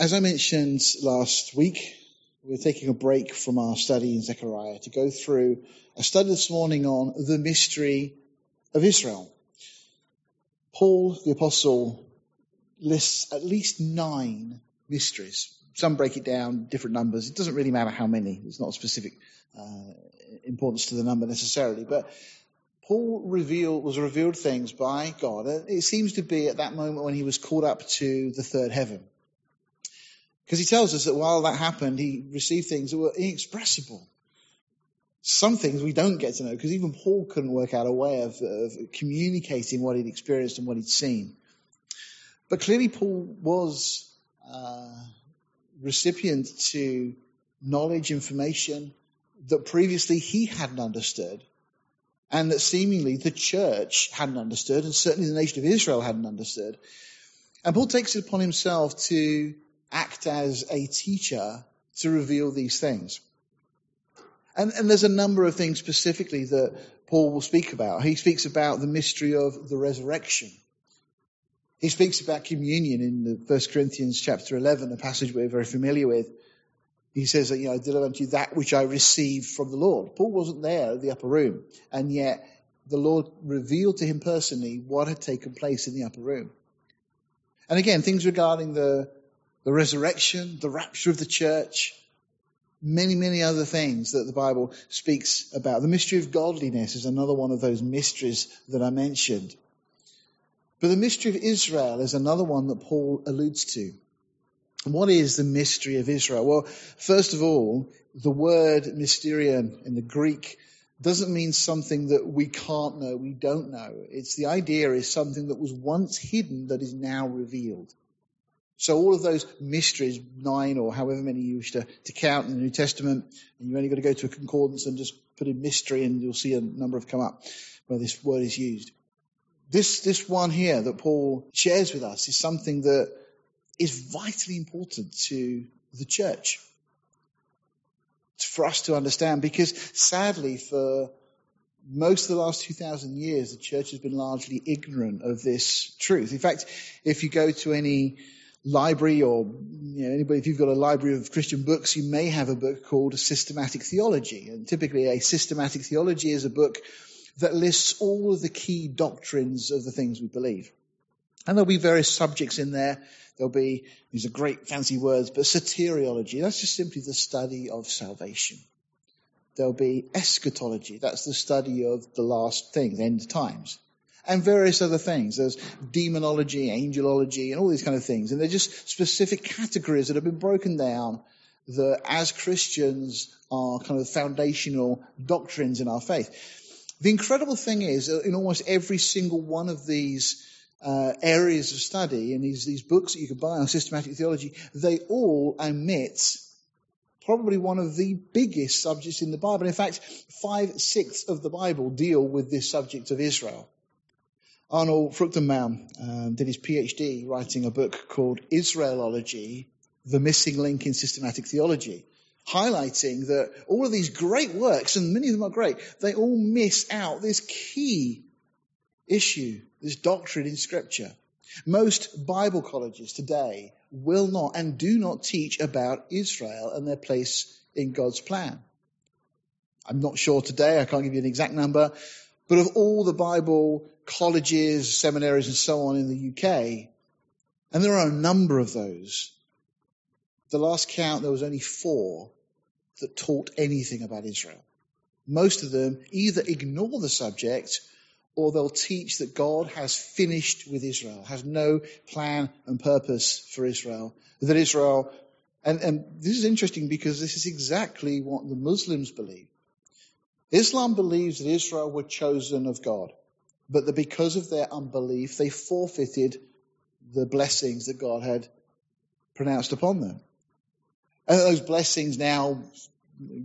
As I mentioned last week, we're taking a break from our study in Zechariah to go through a study this morning on the mystery of Israel. Paul the Apostle lists at least nine mysteries. Some break it down, different numbers. It doesn't really matter how many. There's not specific uh, importance to the number necessarily. But Paul revealed, was revealed things by God. It seems to be at that moment when he was called up to the third heaven. Because he tells us that while that happened, he received things that were inexpressible. Some things we don't get to know because even Paul couldn't work out a way of, of communicating what he'd experienced and what he'd seen. But clearly, Paul was uh, recipient to knowledge, information that previously he hadn't understood, and that seemingly the church hadn't understood, and certainly the nation of Israel hadn't understood. And Paul takes it upon himself to act as a teacher to reveal these things. And, and, there's a number of things specifically that Paul will speak about. He speaks about the mystery of the resurrection. He speaks about communion in the 1 Corinthians chapter 11, a passage we're very familiar with. He says that, you know, I deliver unto you that which I received from the Lord. Paul wasn't there at the upper room, and yet the Lord revealed to him personally what had taken place in the upper room. And again, things regarding the the resurrection, the rapture of the church, many, many other things that the Bible speaks about. The mystery of godliness is another one of those mysteries that I mentioned. But the mystery of Israel is another one that Paul alludes to. What is the mystery of Israel? Well, first of all, the word mysterion in the Greek doesn't mean something that we can't know, we don't know. It's the idea is something that was once hidden that is now revealed. So all of those mysteries, nine or however many you wish to, to count in the New Testament, and you've only got to go to a concordance and just put in mystery and you'll see a number have come up where this word is used. This, this one here that Paul shares with us is something that is vitally important to the church. For us to understand, because sadly for most of the last 2,000 years, the church has been largely ignorant of this truth. In fact, if you go to any library or you know, anybody, if you've got a library of Christian books, you may have a book called Systematic Theology. And typically a systematic theology is a book that lists all of the key doctrines of the things we believe. And there'll be various subjects in there. There'll be, these are great fancy words, but soteriology, that's just simply the study of salvation. There'll be eschatology, that's the study of the last things, end times and various other things. There's demonology, angelology, and all these kind of things. And they're just specific categories that have been broken down that as Christians are kind of foundational doctrines in our faith. The incredible thing is, in almost every single one of these uh, areas of study and these, these books that you can buy on systematic theology, they all omit probably one of the biggest subjects in the Bible. In fact, five sixths of the Bible deal with this subject of Israel. Arnold Fruchtenbaum um, did his PhD writing a book called Israelology, The Missing Link in Systematic Theology, highlighting that all of these great works, and many of them are great, they all miss out this key issue, this doctrine in Scripture. Most Bible colleges today will not and do not teach about Israel and their place in God's plan. I'm not sure today, I can't give you an exact number, but of all the Bible colleges, seminaries, and so on in the UK, and there are a number of those, the last count there was only four that taught anything about Israel. Most of them either ignore the subject or they'll teach that God has finished with Israel, has no plan and purpose for Israel, that Israel, and, and this is interesting because this is exactly what the Muslims believe. Islam believes that Israel were chosen of God, but that because of their unbelief, they forfeited the blessings that God had pronounced upon them. And those blessings now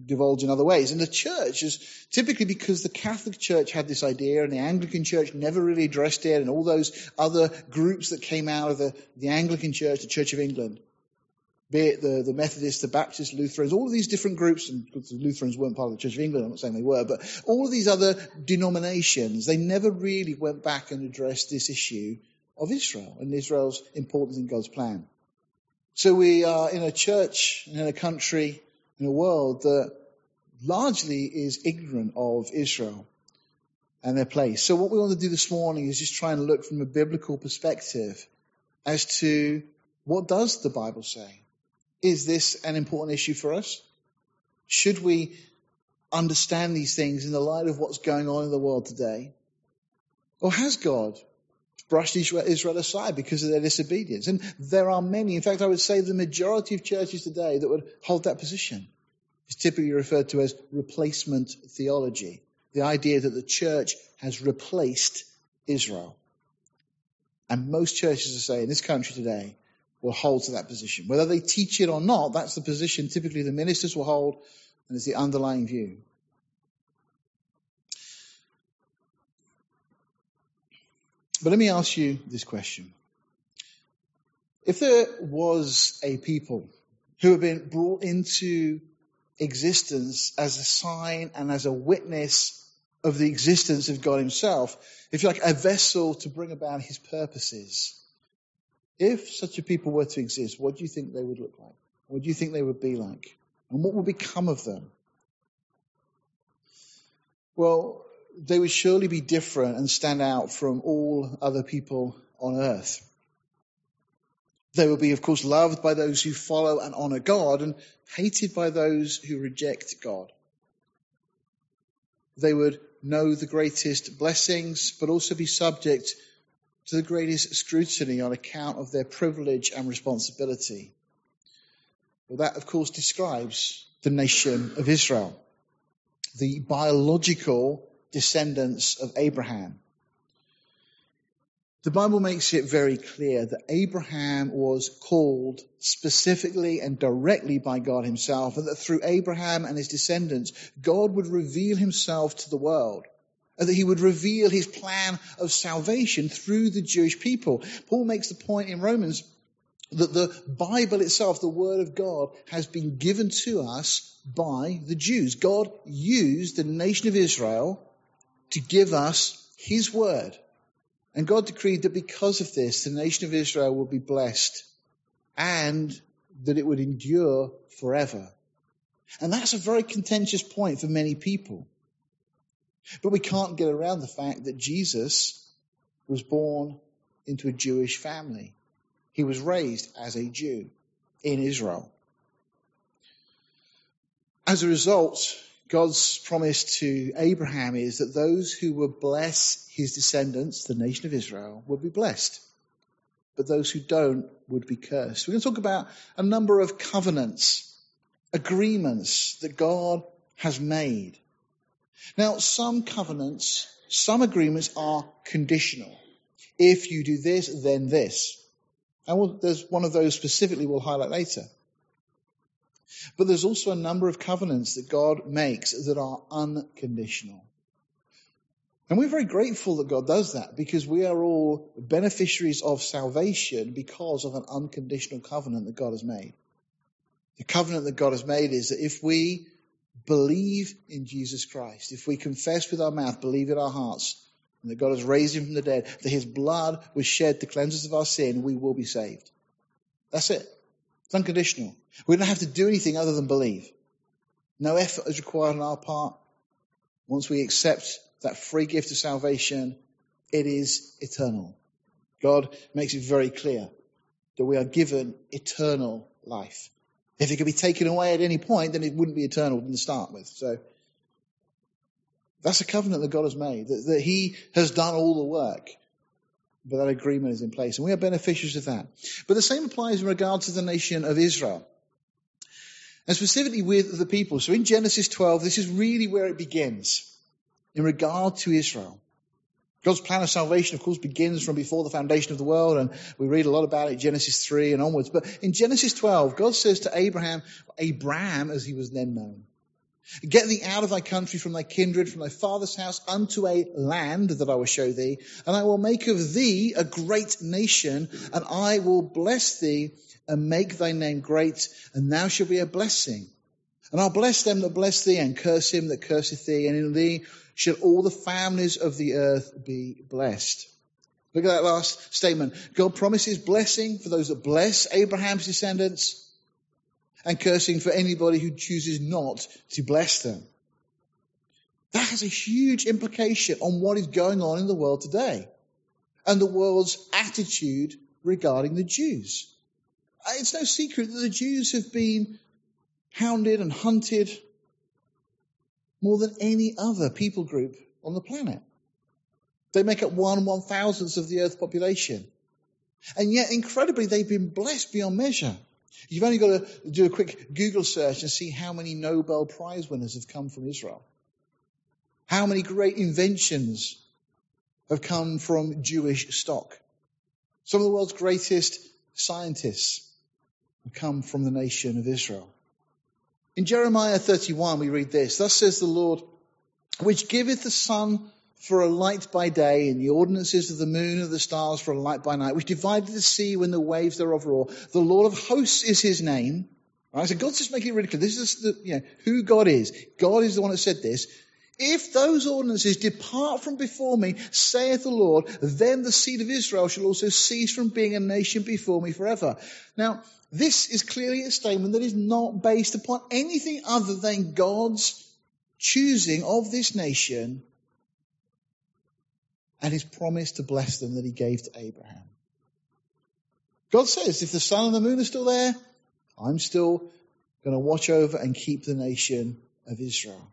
divulge in other ways. And the church is typically because the Catholic Church had this idea and the Anglican Church never really addressed it and all those other groups that came out of the, the Anglican Church, the Church of England be it the, the Methodists, the Baptists, Lutherans, all of these different groups, and the Lutherans weren't part of the Church of England, I'm not saying they were, but all of these other denominations, they never really went back and addressed this issue of Israel and Israel's importance in God's plan. So we are in a church, in a country, in a world that largely is ignorant of Israel and their place. So what we want to do this morning is just try and look from a biblical perspective as to what does the Bible say? Is this an important issue for us? Should we understand these things in the light of what's going on in the world today? Or has God brushed Israel aside because of their disobedience? And there are many, in fact, I would say the majority of churches today that would hold that position. It's typically referred to as replacement theology. The idea that the church has replaced Israel. And most churches, I say, in this country today, will hold to that position. Whether they teach it or not, that's the position typically the ministers will hold, and it's the underlying view. But let me ask you this question. If there was a people who had been brought into existence as a sign and as a witness of the existence of God Himself, if you like, a vessel to bring about His purposes, if such a people were to exist, what do you think they would look like? What do you think they would be like? And what would become of them? Well, they would surely be different and stand out from all other people on earth. They will be, of course, loved by those who follow and honor God and hated by those who reject God. They would know the greatest blessings, but also be subject to the greatest scrutiny on account of their privilege and responsibility. Well, that, of course, describes the nation of Israel, the biological descendants of Abraham. The Bible makes it very clear that Abraham was called specifically and directly by God himself, and that through Abraham and his descendants, God would reveal himself to the world, that he would reveal his plan of salvation through the Jewish people. Paul makes the point in Romans that the Bible itself, the Word of God, has been given to us by the Jews. God used the nation of Israel to give us his word. And God decreed that because of this, the nation of Israel would be blessed and that it would endure forever. And that's a very contentious point for many people. But we can't get around the fact that Jesus was born into a Jewish family. He was raised as a Jew in Israel. As a result, God's promise to Abraham is that those who will bless his descendants, the nation of Israel, will be blessed. But those who don't would be cursed. We're going to talk about a number of covenants, agreements that God has made. Now, some covenants, some agreements are conditional. If you do this, then this. And we'll, there's one of those specifically we'll highlight later. But there's also a number of covenants that God makes that are unconditional. And we're very grateful that God does that because we are all beneficiaries of salvation because of an unconditional covenant that God has made. The covenant that God has made is that if we believe in Jesus Christ, if we confess with our mouth, believe in our hearts, and that God has raised him from the dead, that his blood was shed to cleanse us of our sin, we will be saved. That's it. It's unconditional. We don't have to do anything other than believe. No effort is required on our part. Once we accept that free gift of salvation, it is eternal. God makes it very clear that we are given eternal life. If it could be taken away at any point, then it wouldn't be eternal to start with. So that's a covenant that God has made, that, that He has done all the work but that agreement is in place. And we are beneficiaries of that. But the same applies in regard to the nation of Israel. And specifically with the people. So in Genesis 12, this is really where it begins in regard to Israel. God's plan of salvation, of course, begins from before the foundation of the world, and we read a lot about it, Genesis 3 and onwards. But in Genesis 12, God says to Abraham, Abraham, as he was then known, Get thee out of thy country, from thy kindred, from thy father's house, unto a land that I will show thee, and I will make of thee a great nation, and I will bless thee and make thy name great, and thou shalt be a blessing. And I'll bless them that bless thee, and curse him that curseth thee, and in thee shall all the families of the earth be blessed. Look at that last statement. God promises blessing for those that bless Abraham's descendants and cursing for anybody who chooses not to bless them. That has a huge implication on what is going on in the world today and the world's attitude regarding the Jews. Uh, it's no secret that the Jews have been hounded and hunted more than any other people group on the planet. They make up one one thousandth of the earth population. And yet, incredibly, they've been blessed beyond measure. You've only got to do a quick Google search and see how many Nobel Prize winners have come from Israel. How many great inventions have come from Jewish stock. Some of the world's greatest scientists have come from the nation of Israel. In Jeremiah 31, we read this Thus says the Lord, which giveth the sun for a light by day, and the ordinances of the moon and the stars for a light by night, which divided the sea when the waves thereof roar. The Lord of hosts is his name. Right? So God's just making it really clear. This is the, you know, who God is. God is the one that said this. If those ordinances depart from before me, saith the Lord, then the seed of Israel shall also cease from being a nation before me forever. Now, this is clearly a statement that is not based upon anything other than God's choosing of this nation and his promise to bless them that he gave to Abraham. God says, if the sun and the moon are still there, I'm still going to watch over and keep the nation of Israel.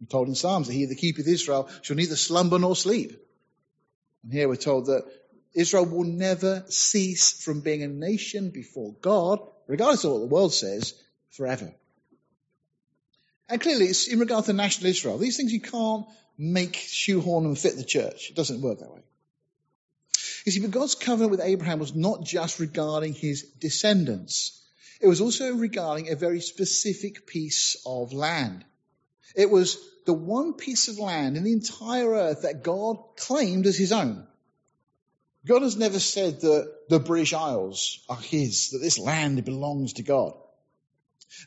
We're told in Psalms that he that keepeth Israel shall neither slumber nor sleep. And here we're told that Israel will never cease from being a nation before God, regardless of what the world says, forever. And clearly, it's in regard to national Israel. These things you can't make shoehorn and fit the church. It doesn't work that way. You see, but God's covenant with Abraham was not just regarding his descendants. It was also regarding a very specific piece of land. It was the one piece of land in the entire earth that God claimed as his own. God has never said that the British Isles are his, that this land belongs to God.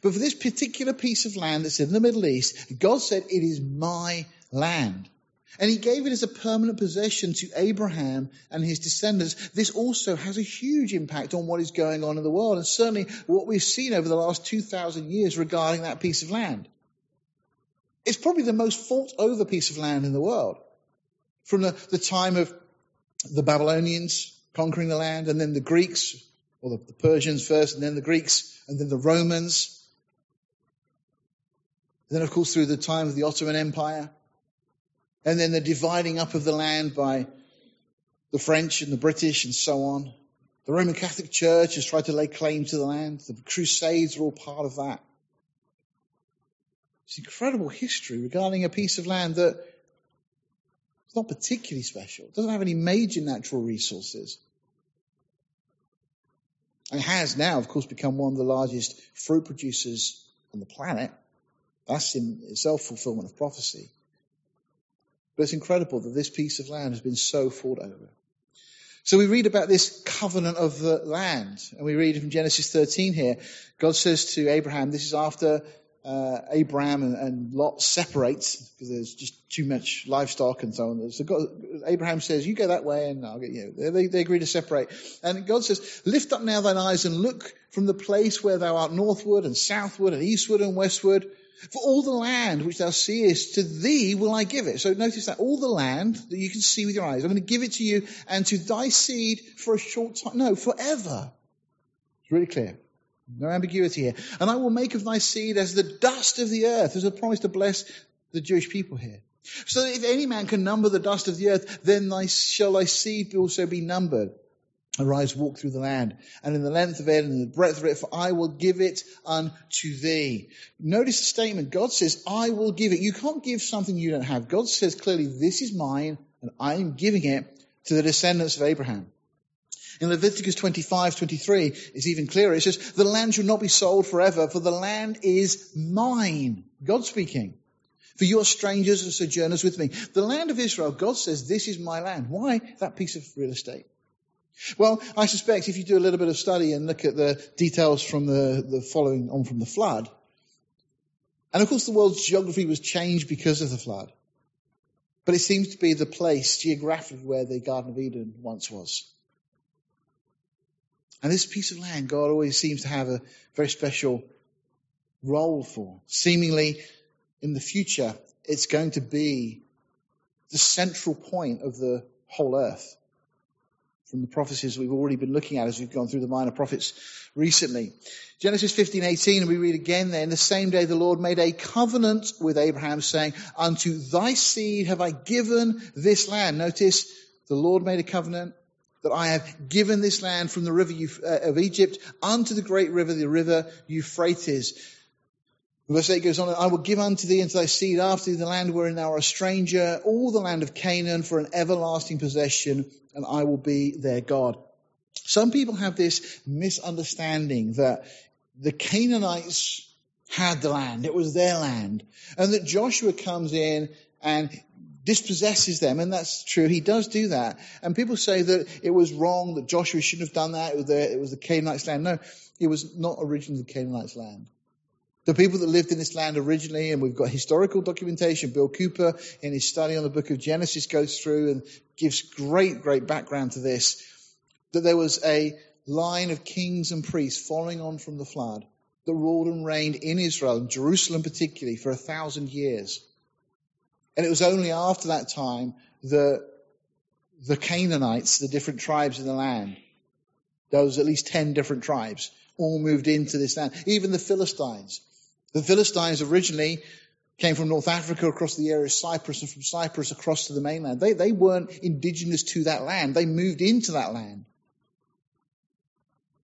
But for this particular piece of land that's in the Middle East, God said, it is my land. And he gave it as a permanent possession to Abraham and his descendants. This also has a huge impact on what is going on in the world, and certainly what we've seen over the last 2,000 years regarding that piece of land. It's probably the most fought over piece of land in the world. From the, the time of the Babylonians conquering the land, and then the Greeks, or the, the Persians first, and then the Greeks, and then the Romans. And then, of course, through the time of the Ottoman Empire, and then the dividing up of the land by the French and the British and so on. The Roman Catholic Church has tried to lay claim to the land. The Crusades are all part of that. It's incredible history regarding a piece of land that is not particularly special. Doesn't have any major natural resources. And has now, of course, become one of the largest fruit producers on the planet. That's in itself fulfillment of prophecy. But it's incredible that this piece of land has been so fought over. So we read about this covenant of the land, and we read from Genesis 13 here. God says to Abraham, this is after uh, Abraham and, and, Lot separates because there's just too much livestock and so on. So God, Abraham says, "You go that way, and I'll get you." They, they agree to separate, and God says, "Lift up now thine eyes and look from the place where thou art northward and southward and eastward and westward." For all the land which thou seest, to thee will I give it. So notice that all the land that you can see with your eyes, I'm going to give it to you and to thy seed for a short time. No, forever. It's really clear. No ambiguity here. And I will make of thy seed as the dust of the earth. There's a promise to bless the Jewish people here. So that if any man can number the dust of the earth, then thy, shall thy seed also be numbered. Arise, walk through the land, and in the length of it and in the breadth of it, for I will give it unto thee. Notice the statement. God says, I will give it. You can't give something you don't have. God says clearly, this is mine, and I am giving it to the descendants of Abraham. In Leviticus 25, 23, it's even clearer. It says, the land shall not be sold forever, for the land is mine. God speaking. For you are strangers and sojourners with me. The land of Israel, God says, this is my land. Why that piece of real estate? Well, I suspect if you do a little bit of study and look at the details from the, the following on from the flood, and of course the world's geography was changed because of the flood. But it seems to be the place geographically where the Garden of Eden once was. And this piece of land, God always seems to have a very special role for. Seemingly, in the future, it's going to be the central point of the whole earth from the prophecies we've already been looking at as we've gone through the minor prophets recently. Genesis 15, 18, and we read again there, in the same day the Lord made a covenant with Abraham saying, unto thy seed have I given this land. Notice, the Lord made a covenant that I have given this land from the river uh, of Egypt unto the great river, the river Euphrates. Verse 8 goes on, I will give unto thee and to thy seed after thee the land wherein thou art a stranger, all the land of Canaan for an everlasting possession, and I will be their God. Some people have this misunderstanding that the Canaanites had the land, it was their land, and that Joshua comes in and dispossesses them, and that's true. He does do that. And people say that it was wrong, that Joshua shouldn't have done that, it was the, it was the Canaanites' land. No, it was not originally the Canaanites' land. The people that lived in this land originally, and we've got historical documentation. Bill Cooper, in his study on the book of Genesis, goes through and gives great, great background to this. That there was a line of kings and priests following on from the flood that ruled and reigned in Israel, and Jerusalem particularly, for a thousand years. And it was only after that time that the Canaanites, the different tribes in the land, there was at least 10 different tribes, all moved into this land. Even the Philistines. The Philistines originally came from North Africa across the area of Cyprus and from Cyprus across to the mainland. They, they weren't indigenous to that land. They moved into that land.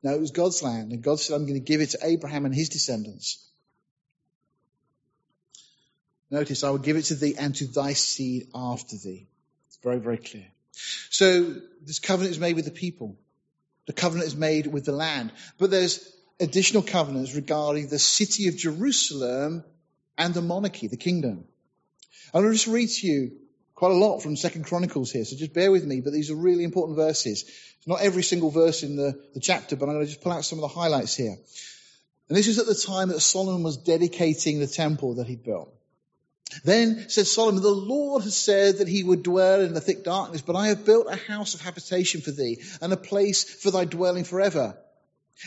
No, it was God's land. And God said, I'm going to give it to Abraham and his descendants. Notice, I will give it to thee and to thy seed after thee. It's very, very clear. So this covenant is made with the people. The covenant is made with the land. But there's additional covenants regarding the city of Jerusalem and the monarchy, the kingdom. I'm going to just read to you quite a lot from Second Chronicles here, so just bear with me, but these are really important verses. It's not every single verse in the, the chapter, but I'm going to just pull out some of the highlights here. And this is at the time that Solomon was dedicating the temple that he built. Then said Solomon, The Lord has said that he would dwell in the thick darkness, but I have built a house of habitation for thee, and a place for thy dwelling forever.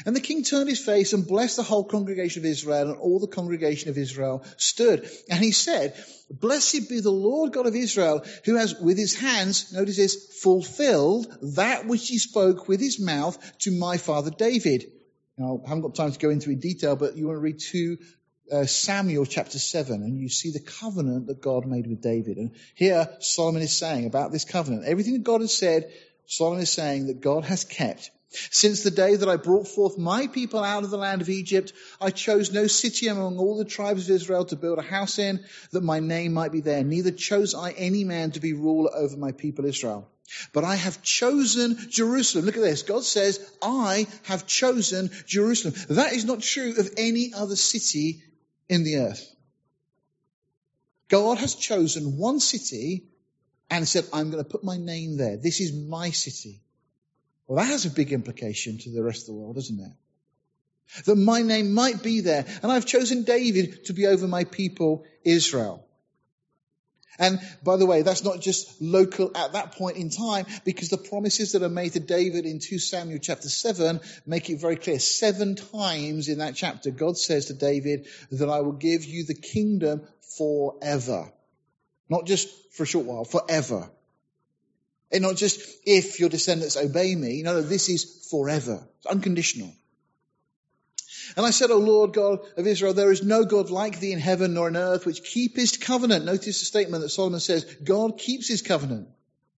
And the king turned his face and blessed the whole congregation of Israel, and all the congregation of Israel stood. And he said, Blessed be the Lord God of Israel, who has with his hands, notice this, fulfilled that which he spoke with his mouth to my father David. Now, I haven't got time to go into in detail, but you want to read 2 uh, Samuel chapter 7, and you see the covenant that God made with David. And here Solomon is saying about this covenant, everything that God has said, Solomon is saying that God has kept. Since the day that I brought forth my people out of the land of Egypt, I chose no city among all the tribes of Israel to build a house in, that my name might be there. Neither chose I any man to be ruler over my people Israel. But I have chosen Jerusalem. Look at this. God says, I have chosen Jerusalem. That is not true of any other city in the earth. God has chosen one city and said, I'm going to put my name there. This is my city. Well, that has a big implication to the rest of the world, doesn't it? That my name might be there. And I've chosen David to be over my people, Israel. And by the way, that's not just local at that point in time, because the promises that are made to David in 2 Samuel chapter 7 make it very clear. Seven times in that chapter, God says to David that I will give you the kingdom forever. Not just for a short while, forever. And not just if your descendants obey me. No, no, this is forever. It's unconditional. And I said, O Lord God of Israel, there is no God like thee in heaven nor in earth, which keepest covenant. Notice the statement that Solomon says, God keeps his covenant.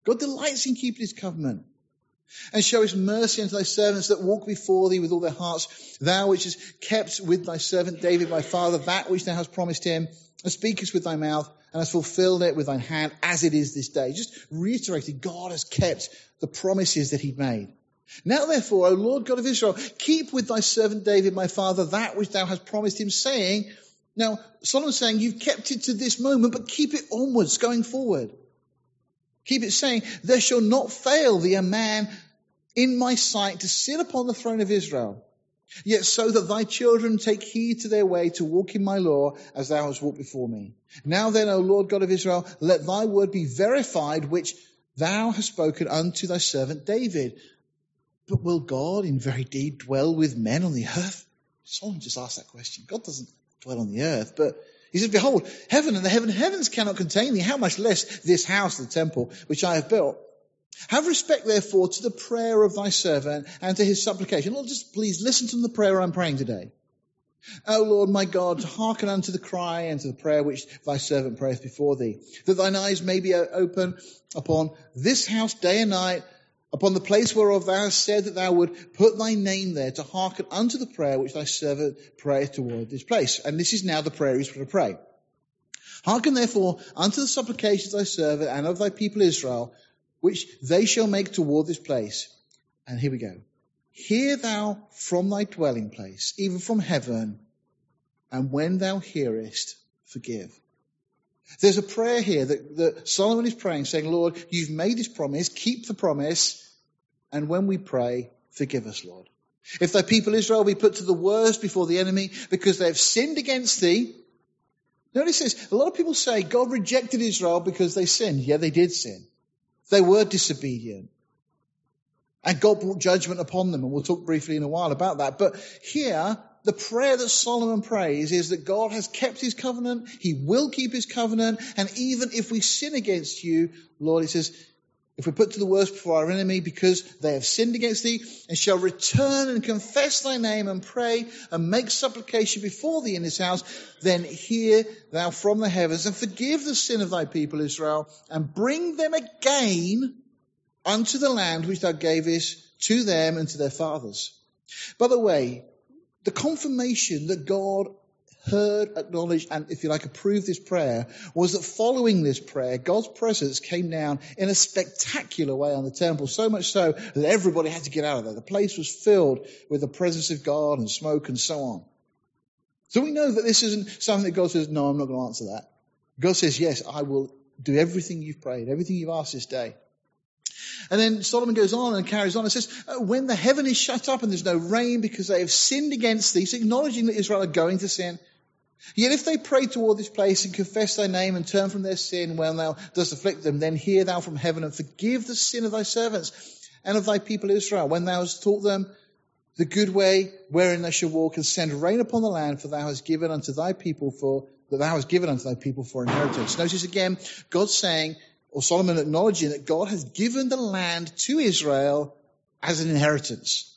God delights in keeping his covenant. And showest mercy unto thy servants that walk before thee with all their hearts. Thou which hast kept with thy servant David my father that which thou hast promised him, and speakest with thy mouth, and hast fulfilled it with thine hand, as it is this day. Just reiterated, God has kept the promises that he'd made. Now therefore, O Lord God of Israel, keep with thy servant David, my father, that which thou hast promised him, saying, now Solomon's saying, you've kept it to this moment, but keep it onwards, going forward. Keep it saying, there shall not fail thee a man in my sight to sit upon the throne of Israel. Yet so that thy children take heed to their way to walk in my law as thou hast walked before me. Now then, O Lord God of Israel, let thy word be verified, which thou hast spoken unto thy servant David. But will God in very deed dwell with men on the earth? Solomon just asked that question. God doesn't dwell on the earth, but he says, Behold, heaven and the heaven heavens cannot contain thee. How much less this house, the temple, which I have built. Have respect, therefore, to the prayer of thy servant and to his supplication. Lord, just please listen to the prayer I'm praying today. O Lord my God, hearken unto the cry and to the prayer which thy servant prayeth before thee, that thine eyes may be open upon this house day and night, upon the place whereof thou hast said that thou would put thy name there, to hearken unto the prayer which thy servant prayeth toward this place. And this is now the prayer he's going to pray. Hearken therefore unto the supplications of thy servant and of thy people Israel, which they shall make toward this place. And here we go. Hear thou from thy dwelling place, even from heaven, and when thou hearest, forgive. There's a prayer here that, that Solomon is praying, saying, Lord, you've made this promise, keep the promise, and when we pray, forgive us, Lord. If thy people Israel be put to the worst before the enemy because they have sinned against thee, notice this, a lot of people say God rejected Israel because they sinned. Yeah, they did sin. They were disobedient. And God brought judgment upon them, and we'll talk briefly in a while about that. But here, the prayer that Solomon prays is that God has kept his covenant, he will keep his covenant, and even if we sin against you, Lord, he says, if we put to the worst before our enemy because they have sinned against thee, and shall return and confess thy name and pray and make supplication before thee in this house, then hear thou from the heavens and forgive the sin of thy people Israel and bring them again unto the land which thou gavest to them and to their fathers. By the way, the confirmation that God heard, acknowledged, and if you like, approved this prayer was that following this prayer, God's presence came down in a spectacular way on the temple, so much so that everybody had to get out of there. The place was filled with the presence of God and smoke and so on. So we know that this isn't something that God says, no, I'm not going to answer that. God says, yes, I will do everything you've prayed, everything you've asked this day. And then Solomon goes on and carries on and says, uh, when the heaven is shut up and there's no rain because they have sinned against thee, so acknowledging that Israel are going to sin, Yet if they pray toward this place and confess thy name and turn from their sin when thou dost afflict them, then hear thou from heaven and forgive the sin of thy servants and of thy people Israel, when thou hast taught them the good way wherein they shall walk, and send rain upon the land, for thou hast given unto thy people for that thou hast given unto thy people for inheritance. Notice again, God saying, or Solomon acknowledging that God has given the land to Israel as an inheritance.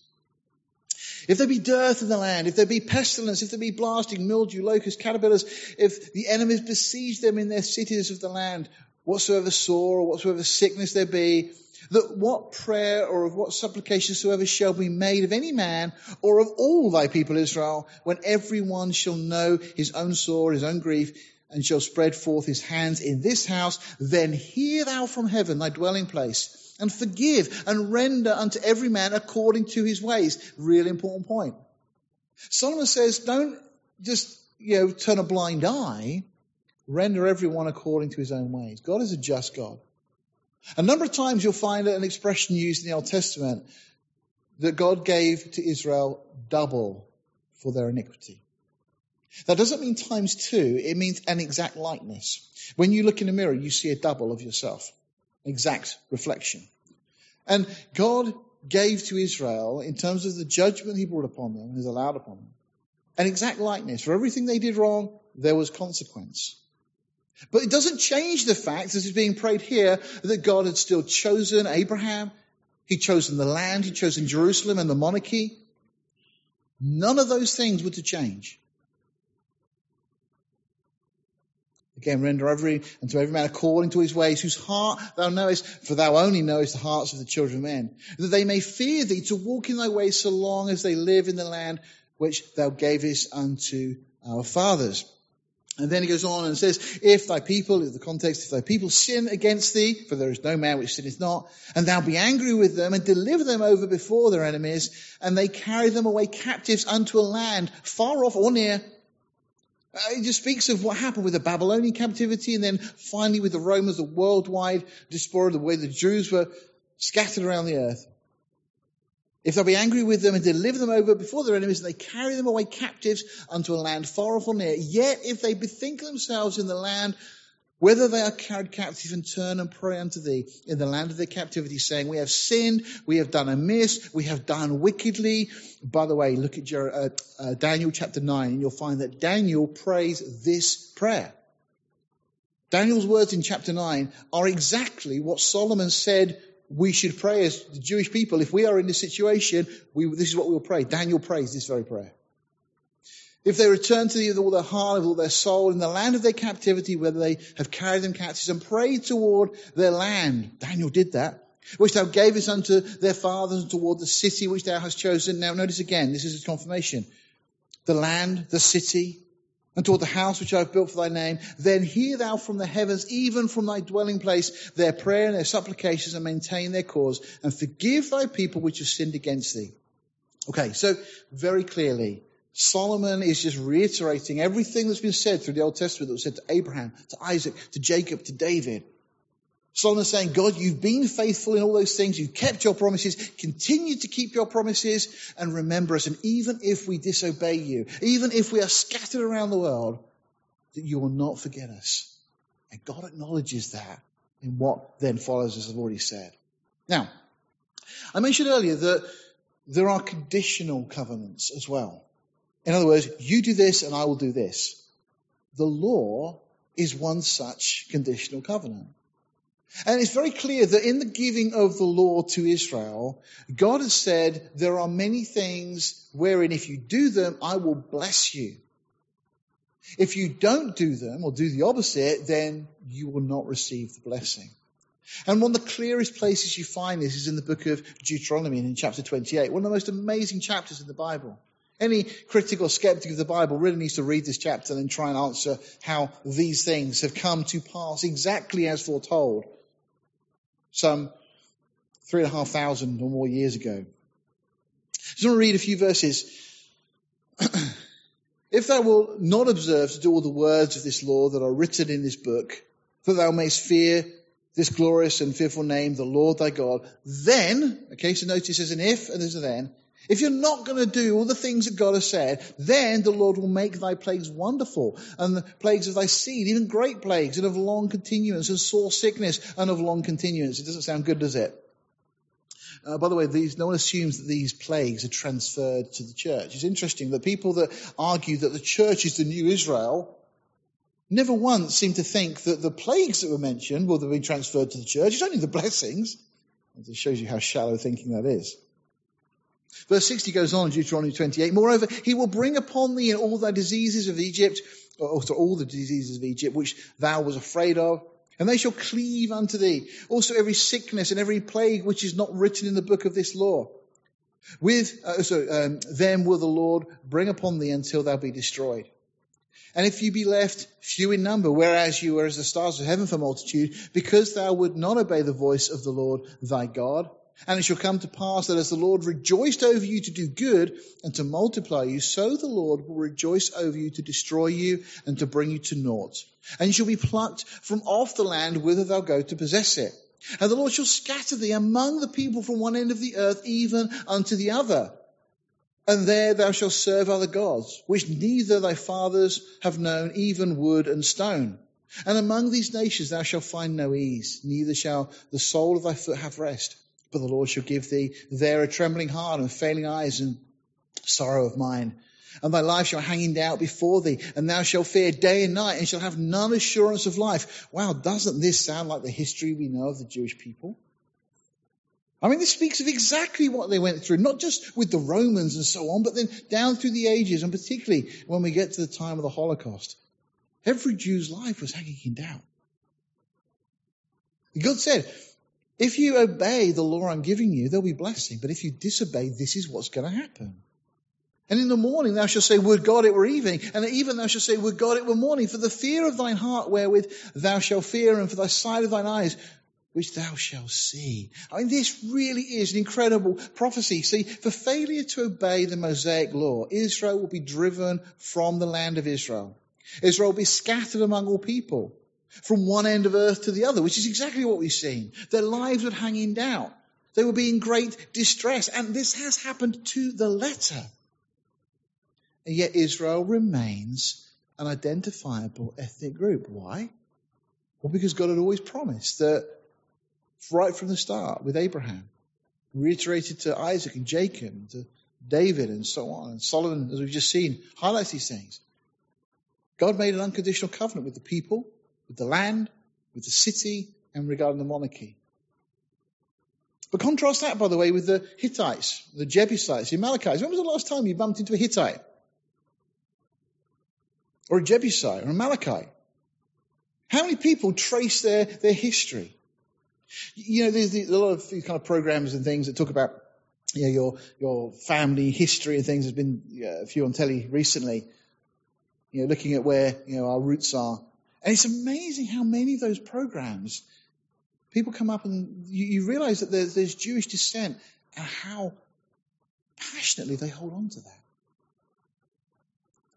If there be dearth in the land, if there be pestilence, if there be blasting, mildew, locusts, caterpillars, if the enemies besiege them in their cities of the land, whatsoever sore or whatsoever sickness there be, that what prayer or of what supplication soever shall be made of any man or of all thy people Israel, when every one shall know his own sore, his own grief, and shall spread forth his hands in this house, then hear thou from heaven thy dwelling place and forgive and render unto every man according to his ways. Really important point. Solomon says, don't just, you know, turn a blind eye. Render everyone according to his own ways. God is a just God. A number of times you'll find an expression used in the Old Testament that God gave to Israel double for their iniquity. That doesn't mean times two, it means an exact likeness. When you look in a mirror, you see a double of yourself exact reflection. And God gave to Israel, in terms of the judgment he brought upon them has allowed upon them, an exact likeness. For everything they did wrong, there was consequence. But it doesn't change the fact, as is being prayed here, that God had still chosen Abraham, he'd chosen the land, he'd chosen Jerusalem and the monarchy. None of those things were to change. Again, render every unto every man according to his ways, whose heart thou knowest, for thou only knowest the hearts of the children of men, that they may fear thee to walk in thy ways so long as they live in the land which thou gavest unto our fathers. And then he goes on and says, If thy people, the context, if thy people sin against thee, for there is no man which sinneth not, and thou be angry with them and deliver them over before their enemies, and they carry them away captives unto a land far off or near, Uh, it just speaks of what happened with the Babylonian captivity and then finally with the Romans, the worldwide diaspora, the way the Jews were scattered around the earth. If they'll be angry with them and deliver them over before their enemies, and they carry them away captives unto a land far off or near, yet if they bethink themselves in the land whether they are carried captive and turn and pray unto thee in the land of their captivity, saying, We have sinned, we have done amiss, we have done wickedly. By the way, look at Jer- uh, uh, Daniel chapter 9, and you'll find that Daniel prays this prayer. Daniel's words in chapter 9 are exactly what Solomon said we should pray as the Jewish people. If we are in this situation, we, this is what we'll pray. Daniel prays this very prayer. If they return to thee with all their heart, with all their soul, in the land of their captivity, where they have carried them captives and pray toward their land. Daniel did that. Which thou gavest unto their fathers and toward the city which thou hast chosen. Now notice again, this is a confirmation. The land, the city, and toward the house which I have built for thy name, then hear thou from the heavens, even from thy dwelling place, their prayer and their supplications, and maintain their cause, and forgive thy people which have sinned against thee. Okay, so very clearly, Solomon is just reiterating everything that's been said through the Old Testament that was said to Abraham, to Isaac, to Jacob, to David. Solomon is saying, God, you've been faithful in all those things. You've kept your promises. Continue to keep your promises and remember us. And even if we disobey you, even if we are scattered around the world, that you will not forget us. And God acknowledges that in what then follows, as I've already said. Now, I mentioned earlier that there are conditional covenants as well. In other words, you do this and I will do this. The law is one such conditional covenant. And it's very clear that in the giving of the law to Israel, God has said there are many things wherein if you do them, I will bless you. If you don't do them or do the opposite, then you will not receive the blessing. And one of the clearest places you find this is in the book of Deuteronomy in chapter 28, one of the most amazing chapters in the Bible. Any critical skeptic of the Bible really needs to read this chapter and then try and answer how these things have come to pass exactly as foretold some three and a half thousand or more years ago. I just want to read a few verses. if thou wilt not observe to do all the words of this law that are written in this book, that thou mayst fear this glorious and fearful name, the Lord thy God, then, okay, so notice there's an if and there's a then, if you're not going to do all the things that God has said, then the Lord will make thy plagues wonderful, and the plagues of thy seed, even great plagues, and of long continuance, and sore sickness, and of long continuance. It doesn't sound good, does it? Uh, by the way, these, no one assumes that these plagues are transferred to the church. It's interesting that people that argue that the church is the new Israel never once seem to think that the plagues that were mentioned will been transferred to the church. It's only the blessings. It shows you how shallow thinking that is. Verse 60 goes on in Deuteronomy 28. Moreover, he will bring upon thee all thy diseases of Egypt, or all the diseases of Egypt, which thou was afraid of, and they shall cleave unto thee. Also every sickness and every plague which is not written in the book of this law. With, uh, so, um, them will the Lord bring upon thee until thou be destroyed. And if you be left few in number, whereas you were as the stars of heaven for multitude, because thou would not obey the voice of the Lord thy God, and it shall come to pass that as the Lord rejoiced over you to do good and to multiply you, so the Lord will rejoice over you to destroy you and to bring you to naught. And you shall be plucked from off the land whither thou go to possess it. And the Lord shall scatter thee among the people from one end of the earth even unto the other. And there thou shalt serve other gods, which neither thy fathers have known, even wood and stone. And among these nations thou shalt find no ease, neither shall the sole of thy foot have rest. But the Lord shall give thee there a trembling heart and failing eyes and sorrow of mind. And thy life shall hang in doubt before thee, and thou shalt fear day and night, and shall have none assurance of life. Wow, doesn't this sound like the history we know of the Jewish people? I mean, this speaks of exactly what they went through, not just with the Romans and so on, but then down through the ages, and particularly when we get to the time of the Holocaust. Every Jew's life was hanging in doubt. God said, if you obey the law I'm giving you, there'll be blessing. But if you disobey, this is what's going to happen. And in the morning thou shalt say, Would God it were evening. And even thou shalt say, Would God it were morning. For the fear of thine heart wherewith thou shalt fear, and for thy sight of thine eyes, which thou shalt see. I mean, this really is an incredible prophecy. See, for failure to obey the Mosaic law, Israel will be driven from the land of Israel. Israel will be scattered among all people from one end of earth to the other, which is exactly what we've seen. Their lives would hang in doubt. They will be in great distress. And this has happened to the letter. And yet Israel remains an identifiable ethnic group. Why? Well, because God had always promised that right from the start with Abraham, reiterated to Isaac and Jacob, to David and so on, and Solomon, as we've just seen, highlights these things. God made an unconditional covenant with the people, with the land, with the city, and regarding the monarchy. But contrast that, by the way, with the Hittites, the Jebusites, the Amalekites. When was the last time you bumped into a Hittite? Or a Jebusite or a Amalekite? How many people trace their, their history? You know, there's a lot of these kind of programs and things that talk about you know, your your family history and things. There's been uh, a few on telly recently. You know, looking at where you know our roots are, and it's amazing how many of those programs people come up and you, you realize that there's, there's Jewish descent and how passionately they hold on to that.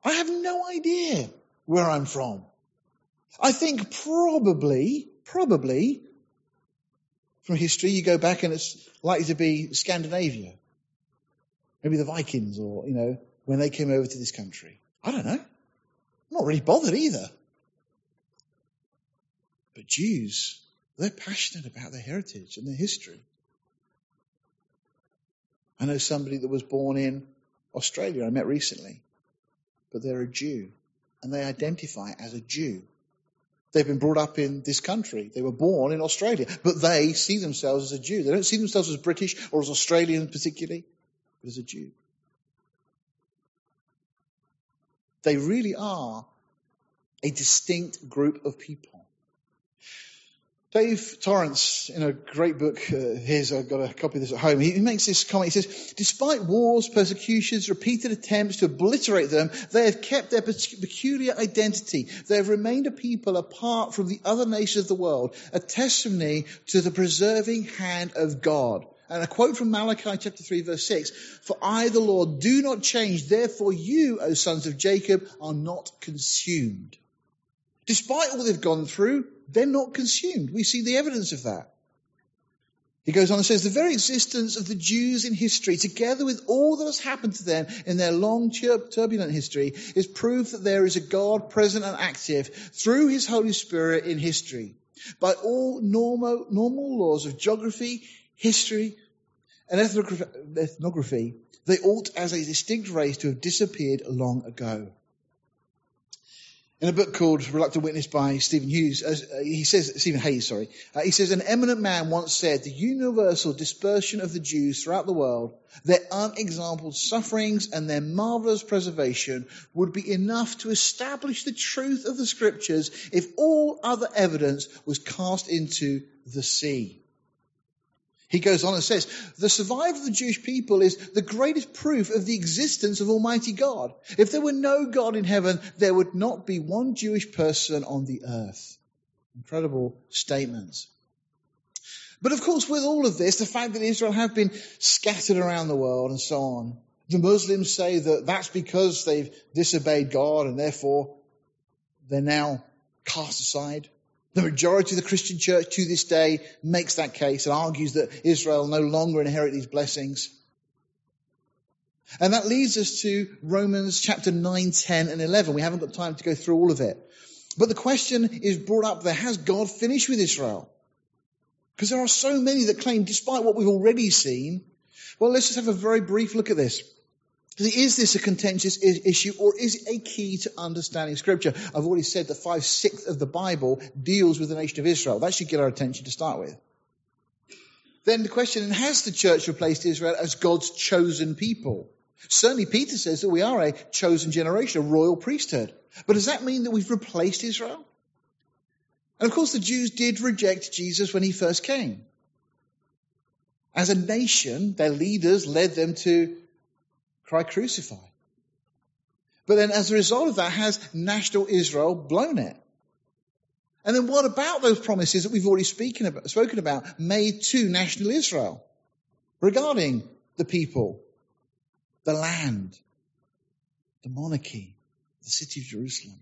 I have no idea where I'm from. I think probably, probably from history, you go back and it's likely to be Scandinavia. Maybe the Vikings or, you know, when they came over to this country. I don't know. I'm not really bothered either. But Jews, they're passionate about their heritage and their history. I know somebody that was born in Australia I met recently, but they're a Jew and they identify as a Jew. They've been brought up in this country. They were born in Australia, but they see themselves as a Jew. They don't see themselves as British or as Australian particularly, but as a Jew. They really are a distinct group of people. Dave Torrance, in a great book, uh, here's, I've got a copy of this at home, he, he makes this comment. He says, despite wars, persecutions, repeated attempts to obliterate them, they have kept their peculiar identity. They have remained a people apart from the other nations of the world, a testimony to the preserving hand of God. And a quote from Malachi chapter 3 verse 6, For I, the Lord, do not change, therefore you, O sons of Jacob, are not consumed. Despite all they've gone through, they're not consumed. We see the evidence of that. He goes on and says, the very existence of the Jews in history, together with all that has happened to them in their long, turbulent history, is proof that there is a God present and active through his Holy Spirit in history. By all normal, normal laws of geography, history, and ethnography, they ought as a distinct race to have disappeared long ago. In a book called Reluctant Witness by Stephen Hughes, uh, he says, Stephen Hayes, sorry, uh, he says, an eminent man once said, the universal dispersion of the Jews throughout the world, their unexampled sufferings and their marvelous preservation would be enough to establish the truth of the scriptures if all other evidence was cast into the sea. He goes on and says, the survival of the Jewish people is the greatest proof of the existence of Almighty God. If there were no God in heaven, there would not be one Jewish person on the earth. Incredible statements. But of course, with all of this, the fact that Israel have been scattered around the world and so on, the Muslims say that that's because they've disobeyed God and therefore they're now cast aside. The majority of the Christian church to this day makes that case and argues that Israel no longer inherit these blessings. And that leads us to Romans chapter 9, 10, and 11. We haven't got time to go through all of it. But the question is brought up there, has God finished with Israel? Because there are so many that claim, despite what we've already seen, well, let's just have a very brief look at this. Is this a contentious issue or is it a key to understanding scripture? I've already said that five sixths of the Bible deals with the nation of Israel. That should get our attention to start with. Then the question, has the church replaced Israel as God's chosen people? Certainly Peter says that we are a chosen generation, a royal priesthood. But does that mean that we've replaced Israel? And of course the Jews did reject Jesus when he first came. As a nation, their leaders led them to cry crucify. But then as a result of that, has national Israel blown it? And then what about those promises that we've already about, spoken about made to national Israel regarding the people, the land, the monarchy, the city of Jerusalem?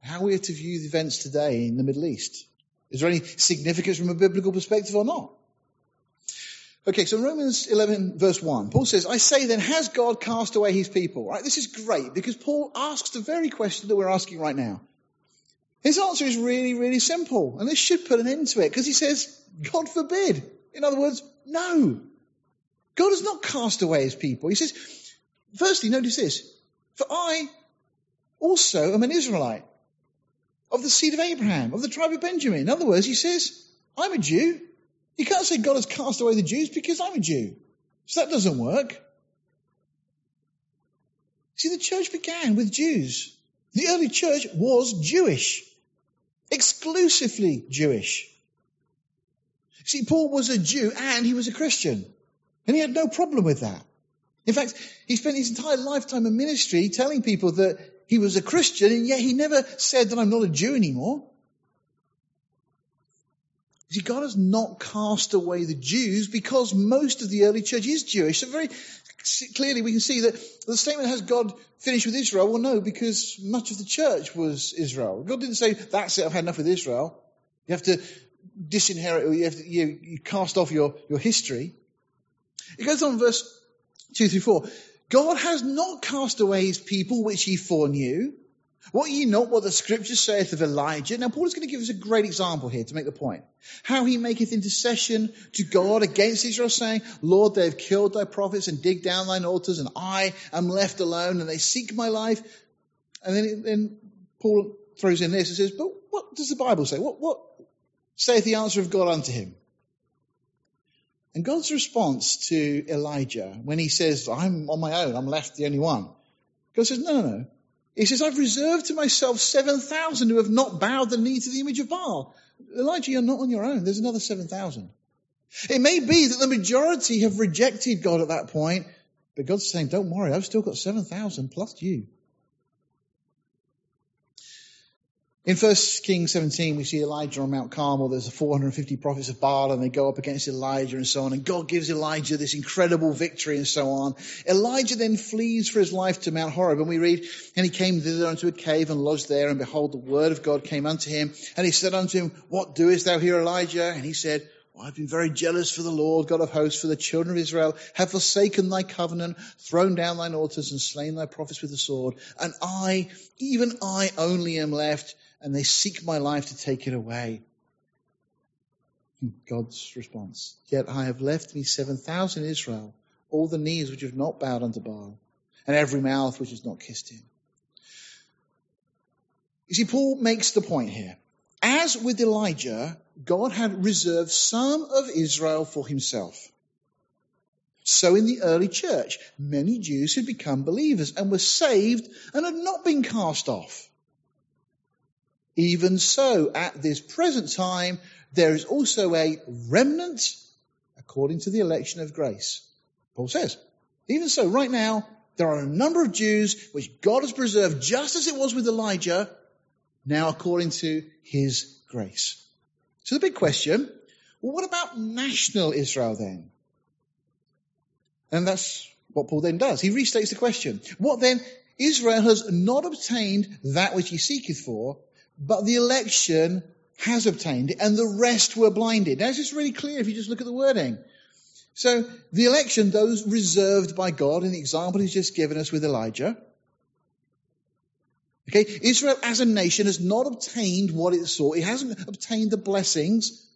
How are we to view the events today in the Middle East? Is there any significance from a biblical perspective or not? Okay, so Romans 11 verse 1, Paul says, I say then, has God cast away his people? Right? This is great because Paul asks the very question that we're asking right now. His answer is really, really simple. And this should put an end to it because he says, God forbid. In other words, no. God has not cast away his people. He says, firstly, notice this. For I also am an Israelite of the seed of Abraham, of the tribe of Benjamin. In other words, he says, I'm a Jew. You can't say God has cast away the Jews because I'm a Jew. So that doesn't work. See, the church began with Jews. The early church was Jewish. Exclusively Jewish. See, Paul was a Jew and he was a Christian. And he had no problem with that. In fact, he spent his entire lifetime in ministry telling people that he was a Christian and yet he never said that I'm not a Jew anymore. See, God has not cast away the Jews because most of the early church is Jewish. So very clearly we can see that the statement has God finished with Israel. Well, no, because much of the church was Israel. God didn't say, that's it, I've had enough with Israel. You have to disinherit, or you have to, you, you cast off your, your history. It goes on verse 2 through 4. God has not cast away his people which he foreknew. What ye not what the scripture saith of Elijah? Now, Paul is going to give us a great example here to make the point. How he maketh intercession to God against Israel, saying, Lord, they have killed thy prophets and dig down thine altars, and I am left alone, and they seek my life. And then, then Paul throws in this and says, But what does the Bible say? What, what saith the answer of God unto him? And God's response to Elijah when he says, I'm on my own, I'm left the only one. God says, No, no, no. He says, I've reserved to myself 7,000 who have not bowed the knee to the image of Baal. Elijah, you're not on your own. There's another 7,000. It may be that the majority have rejected God at that point, but God's saying, don't worry, I've still got 7,000 plus you. In 1 Kings 17, we see Elijah on Mount Carmel. There's 450 prophets of Baal and they go up against Elijah and so on. And God gives Elijah this incredible victory and so on. Elijah then flees for his life to Mount Horeb. And we read, and he came thither unto a cave and lodged there. And behold, the word of God came unto him. And he said unto him, What doest thou here, Elijah? And he said, well, I've been very jealous for the Lord God of hosts, for the children of Israel have forsaken thy covenant, thrown down thine altars, and slain thy prophets with the sword. And I, even I only am left, and they seek my life to take it away. God's response, yet I have left me 7,000 in Israel, all the knees which have not bowed unto Baal, and every mouth which has not kissed him. You see, Paul makes the point here. As with Elijah, God had reserved some of Israel for himself. So in the early church, many Jews had become believers and were saved and had not been cast off. Even so, at this present time, there is also a remnant according to the election of grace. Paul says, even so, right now, there are a number of Jews which God has preserved just as it was with Elijah, now according to his grace. So the big question, well, what about national Israel then? And that's what Paul then does. He restates the question. What then? Israel has not obtained that which he seeketh for, but the election has obtained it, and the rest were blinded. Now, is really clear if you just look at the wording. So, the election, those reserved by God in the example he's just given us with Elijah. Okay, Israel as a nation has not obtained what it sought. It hasn't obtained the blessings,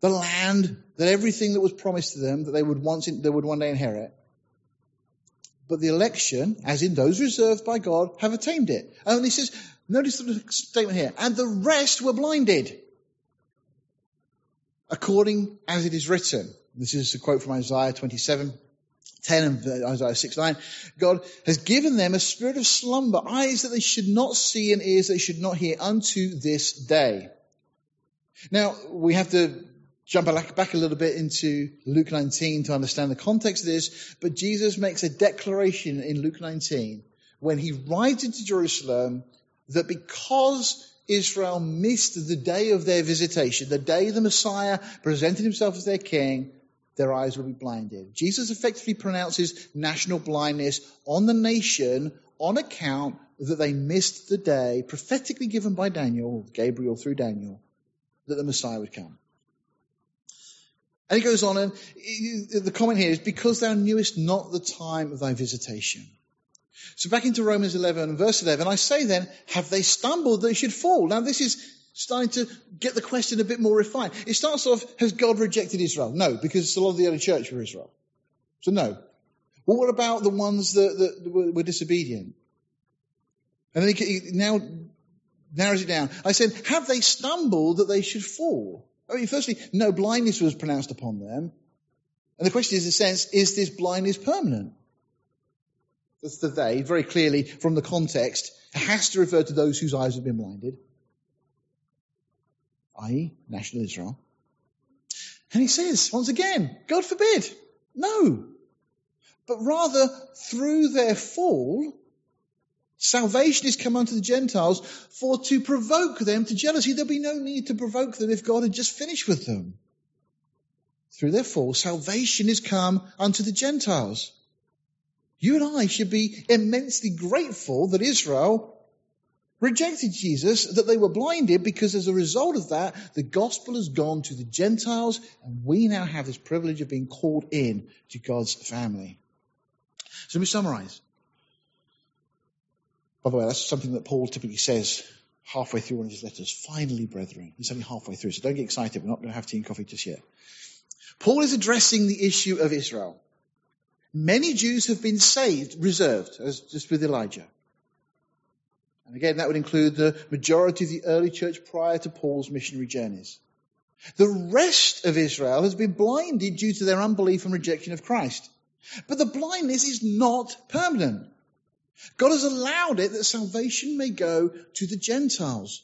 the land, that everything that was promised to them that they would once, they would one day inherit. But the election, as in those reserved by God, have attained it. And he says, Notice the statement here. And the rest were blinded. According as it is written. This is a quote from Isaiah 27, 10 and Isaiah 6, 9. God has given them a spirit of slumber, eyes that they should not see and ears that they should not hear unto this day. Now, we have to jump back a little bit into Luke 19 to understand the context of this, but Jesus makes a declaration in Luke 19 when he rides into Jerusalem that because Israel missed the day of their visitation, the day the Messiah presented himself as their king, their eyes will be blinded. Jesus effectively pronounces national blindness on the nation on account that they missed the day prophetically given by Daniel, Gabriel through Daniel, that the Messiah would come. And he goes on, and the comment here is because thou knewest not the time of thy visitation. So back into Romans 11, verse 11, I say then, have they stumbled that they should fall? Now this is starting to get the question a bit more refined. It starts off, has God rejected Israel? No, because a lot of the early church were Israel. So no. Well, what about the ones that, that were, were disobedient? And then he, he now narrows it down. I said, have they stumbled that they should fall? I mean, firstly, no blindness was pronounced upon them. And the question is, in a sense, is this blindness permanent? That's the they, very clearly from the context, has to refer to those whose eyes have been blinded, i.e., national Israel. And he says, once again, God forbid, no. But rather, through their fall, Salvation is come unto the Gentiles for to provoke them to jealousy. There'll be no need to provoke them if God had just finished with them. Through their fall, salvation is come unto the Gentiles. You and I should be immensely grateful that Israel rejected Jesus, that they were blinded, because as a result of that, the gospel has gone to the Gentiles, and we now have this privilege of being called in to God's family. So let me summarize. By the way, that's something that Paul typically says halfway through one of his letters. Finally, brethren. He's only halfway through, so don't get excited. We're not going to have tea and coffee just yet. Paul is addressing the issue of Israel. Many Jews have been saved, reserved, as just with Elijah. And again, that would include the majority of the early church prior to Paul's missionary journeys. The rest of Israel has been blinded due to their unbelief and rejection of Christ. But the blindness is not permanent. God has allowed it that salvation may go to the Gentiles.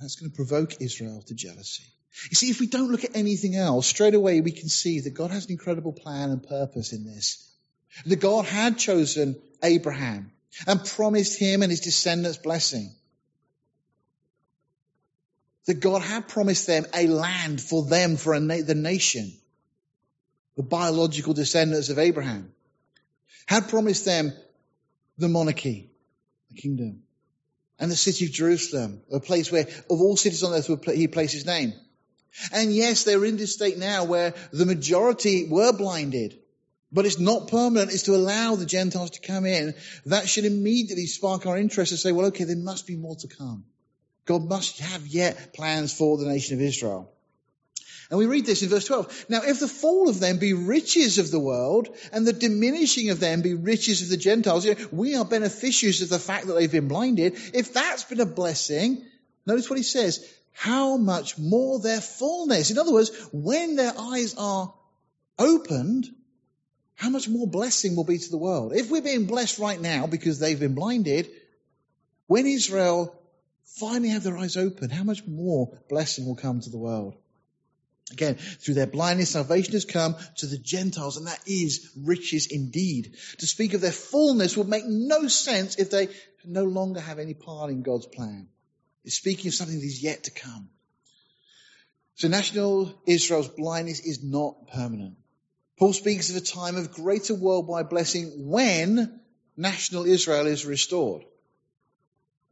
That's going to provoke Israel to jealousy. You see, if we don't look at anything else, straight away we can see that God has an incredible plan and purpose in this. That God had chosen Abraham and promised him and his descendants blessing. That God had promised them a land for them, for na- the nation, the biological descendants of Abraham had promised them the monarchy, the kingdom, and the city of Jerusalem, a place where of all cities on earth he placed his name. And yes, they're in this state now where the majority were blinded, but it's not permanent. It's to allow the Gentiles to come in. That should immediately spark our interest and say, well, okay, there must be more to come. God must have yet plans for the nation of Israel. And we read this in verse 12. Now, if the fall of them be riches of the world, and the diminishing of them be riches of the Gentiles, you know, we are beneficiaries of the fact that they've been blinded. If that's been a blessing, notice what he says. How much more their fullness. In other words, when their eyes are opened, how much more blessing will be to the world. If we're being blessed right now because they've been blinded, when Israel finally have their eyes open, how much more blessing will come to the world? Again, through their blindness, salvation has come to the Gentiles, and that is riches indeed. To speak of their fullness would make no sense if they no longer have any part in God's plan. It's speaking of something that is yet to come. So national Israel's blindness is not permanent. Paul speaks of a time of greater worldwide blessing when national Israel is restored.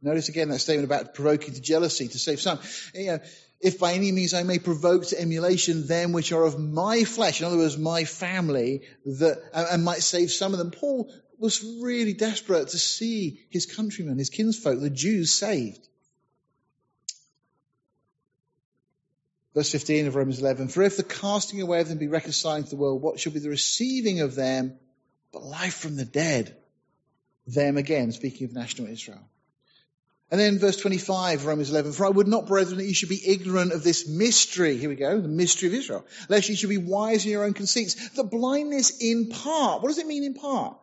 Notice again that statement about provoking to jealousy to save some. You know, if by any means I may provoke to emulation them which are of my flesh, in other words, my family, that, and might save some of them. Paul was really desperate to see his countrymen, his kinsfolk, the Jews saved. Verse 15 of Romans 11, for if the casting away of them be reconciling to the world, what shall be the receiving of them but life from the dead? Them again, speaking of national Israel. And then verse 25, Romans 11, for I would not, brethren, that you should be ignorant of this mystery. Here we go, the mystery of Israel. Lest you should be wise in your own conceits. The blindness in part. What does it mean in part?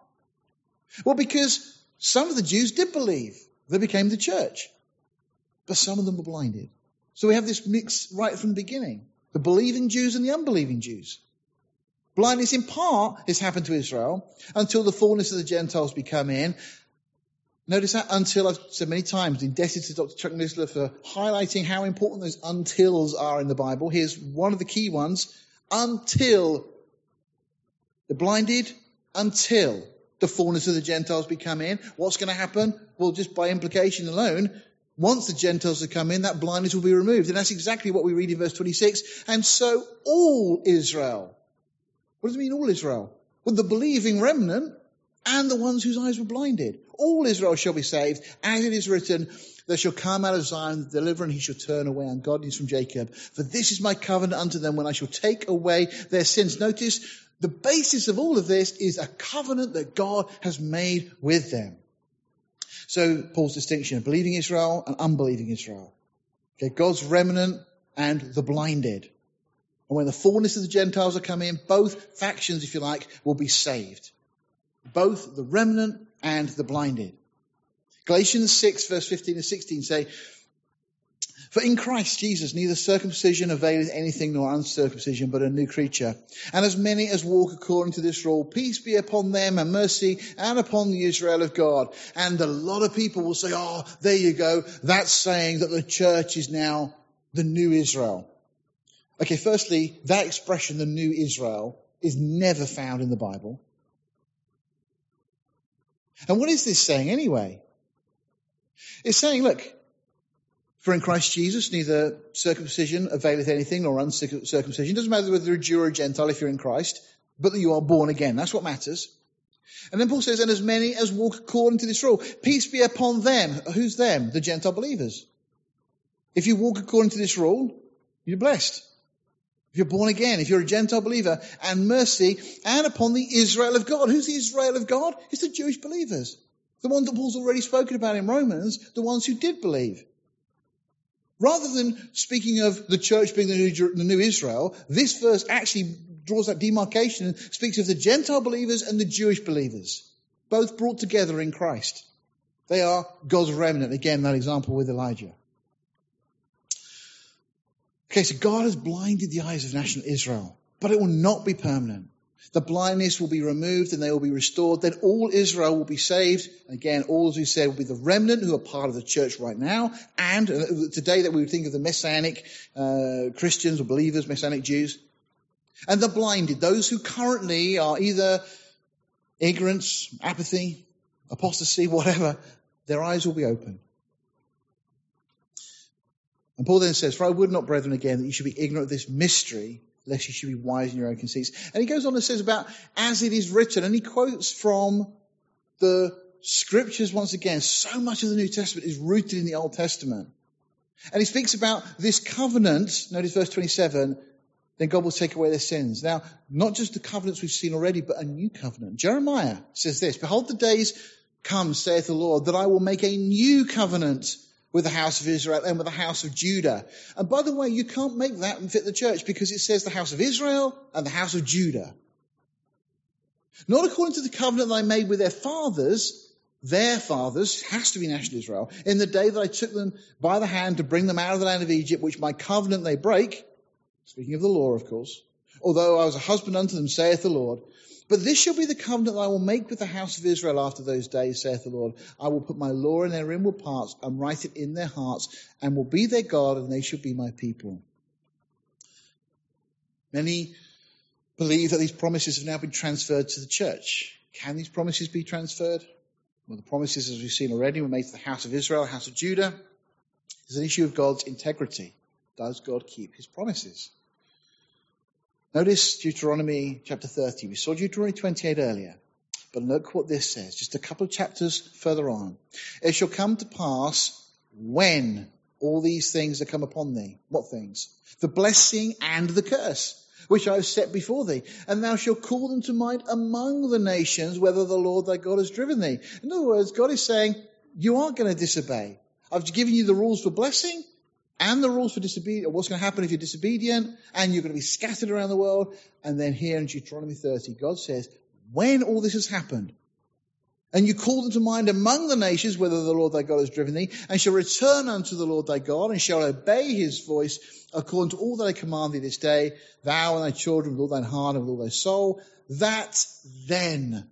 Well, because some of the Jews did believe. They became the church. But some of them were blinded. So we have this mix right from the beginning. The believing Jews and the unbelieving Jews. Blindness in part has happened to Israel until the fullness of the Gentiles become in. Notice that until I've said many times, indebted to Dr. Chuck Missler for highlighting how important those untils are in the Bible. Here's one of the key ones. Until the blinded, until the fullness of the Gentiles become in. What's going to happen? Well, just by implication alone, once the Gentiles have come in, that blindness will be removed. And that's exactly what we read in verse 26. And so all Israel. What does it mean, all Israel? Well, the believing remnant and the ones whose eyes were blinded. All Israel shall be saved, as it is written, there shall come out of Zion the deliverer, and he shall turn away ungodliness from Jacob. For this is my covenant unto them when I shall take away their sins. Notice the basis of all of this is a covenant that God has made with them. So Paul's distinction of believing Israel and unbelieving Israel. Okay, God's remnant and the blinded. And when the fullness of the Gentiles are coming in, both factions, if you like, will be saved. Both the remnant and the blinded. Galatians 6 verse 15 and 16 say, for in Christ Jesus, neither circumcision availeth anything nor uncircumcision, but a new creature. And as many as walk according to this rule, peace be upon them and mercy and upon the Israel of God. And a lot of people will say, oh, there you go. That's saying that the church is now the new Israel. Okay, firstly, that expression, the new Israel, is never found in the Bible. And what is this saying anyway? It's saying, look, for in Christ Jesus, neither circumcision availeth anything nor uncircumcision. It doesn't matter whether you're a Jew or a Gentile if you're in Christ, but that you are born again. That's what matters. And then Paul says, and as many as walk according to this rule, peace be upon them. Who's them? The Gentile believers. If you walk according to this rule, you're blessed. If you're born again, if you're a Gentile believer, and mercy, and upon the Israel of God. Who's the Israel of God? It's the Jewish believers. The ones that Paul's already spoken about in Romans, the ones who did believe. Rather than speaking of the church being the new, the new Israel, this verse actually draws that demarcation and speaks of the Gentile believers and the Jewish believers, both brought together in Christ. They are God's remnant. Again, that example with Elijah. Okay, so God has blinded the eyes of national Israel, but it will not be permanent. The blindness will be removed and they will be restored. Then all Israel will be saved. Again, all, as we said, will be the remnant who are part of the church right now. And uh, today that we would think of the Messianic uh, Christians or believers, Messianic Jews. And the blinded, those who currently are either ignorance, apathy, apostasy, whatever, their eyes will be open. And Paul then says, For I would not, brethren, again, that you should be ignorant of this mystery lest you should be wise in your own conceits. And he goes on and says about as it is written, and he quotes from the scriptures once again. So much of the New Testament is rooted in the Old Testament. And he speaks about this covenant, notice verse 27, then God will take away their sins. Now, not just the covenants we've seen already, but a new covenant. Jeremiah says this, Behold, the days come, saith the Lord, that I will make a new covenant with the house of Israel and with the house of Judah. And by the way, you can't make that and fit the church because it says the house of Israel and the house of Judah. Not according to the covenant that I made with their fathers, their fathers, has to be national Israel, in the day that I took them by the hand to bring them out of the land of Egypt, which my covenant they break, speaking of the law, of course, although I was a husband unto them, saith the Lord, but this shall be the covenant that I will make with the house of Israel after those days, saith the Lord. I will put my law in their inward parts and write it in their hearts, and will be their God, and they shall be my people. Many believe that these promises have now been transferred to the church. Can these promises be transferred? Well, the promises, as we've seen already, were made to the house of Israel, house of Judah. There's an issue of God's integrity. Does God keep his promises? Notice Deuteronomy chapter 30. We saw Deuteronomy 28 earlier. But look what this says, just a couple of chapters further on. It shall come to pass when all these things are come upon thee. What things? The blessing and the curse, which I have set before thee. And thou shalt call them to mind among the nations, whether the Lord thy God has driven thee. In other words, God is saying, you aren't going to disobey. I've given you the rules for blessing and the rules for disobedience, what's going to happen if you're disobedient, and you're going to be scattered around the world. And then here in Deuteronomy 30, God says, when all this has happened, and you call them to mind among the nations whether the Lord thy God has driven thee, and shall return unto the Lord thy God, and shall obey his voice according to all that I command thee this day, thou and thy children with all thine heart and with all thy soul, that then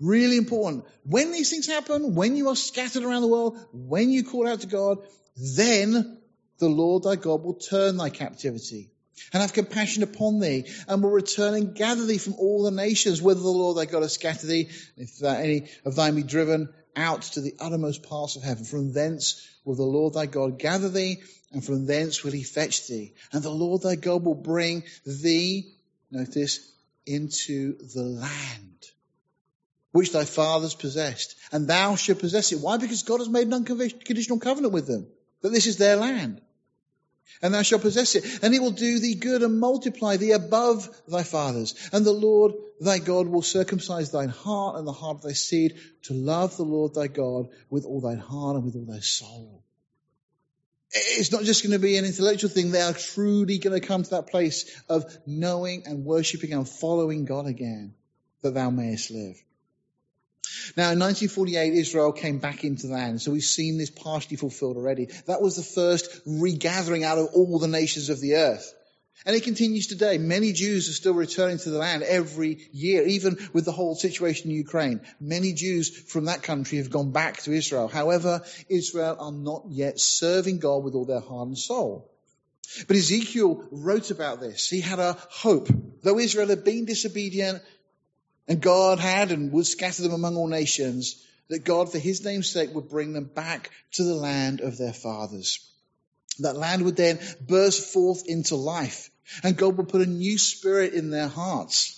Really important. When these things happen, when you are scattered around the world, when you call out to God, then the Lord thy God will turn thy captivity and have compassion upon thee and will return and gather thee from all the nations, whether the Lord thy God has scattered thee, if any of thine be driven out to the uttermost parts of heaven. From thence will the Lord thy God gather thee, and from thence will he fetch thee. And the Lord thy God will bring thee, notice, into the land which thy fathers possessed, and thou shalt possess it. Why? Because God has made an unconditional covenant with them, that this is their land. And thou shalt possess it, and he will do thee good and multiply thee above thy fathers. And the Lord thy God will circumcise thine heart and the heart of thy seed to love the Lord thy God with all thine heart and with all thy soul. It's not just going to be an intellectual thing. They are truly going to come to that place of knowing and worshipping and following God again, that thou mayest live. Now, in 1948, Israel came back into the land, so we've seen this partially fulfilled already. That was the first regathering out of all the nations of the earth. And it continues today. Many Jews are still returning to the land every year, even with the whole situation in Ukraine. Many Jews from that country have gone back to Israel. However, Israel are not yet serving God with all their heart and soul. But Ezekiel wrote about this. He had a hope. Though Israel had been disobedient and God had and would scatter them among all nations, that God, for his name's sake, would bring them back to the land of their fathers. That land would then burst forth into life, and God would put a new spirit in their hearts.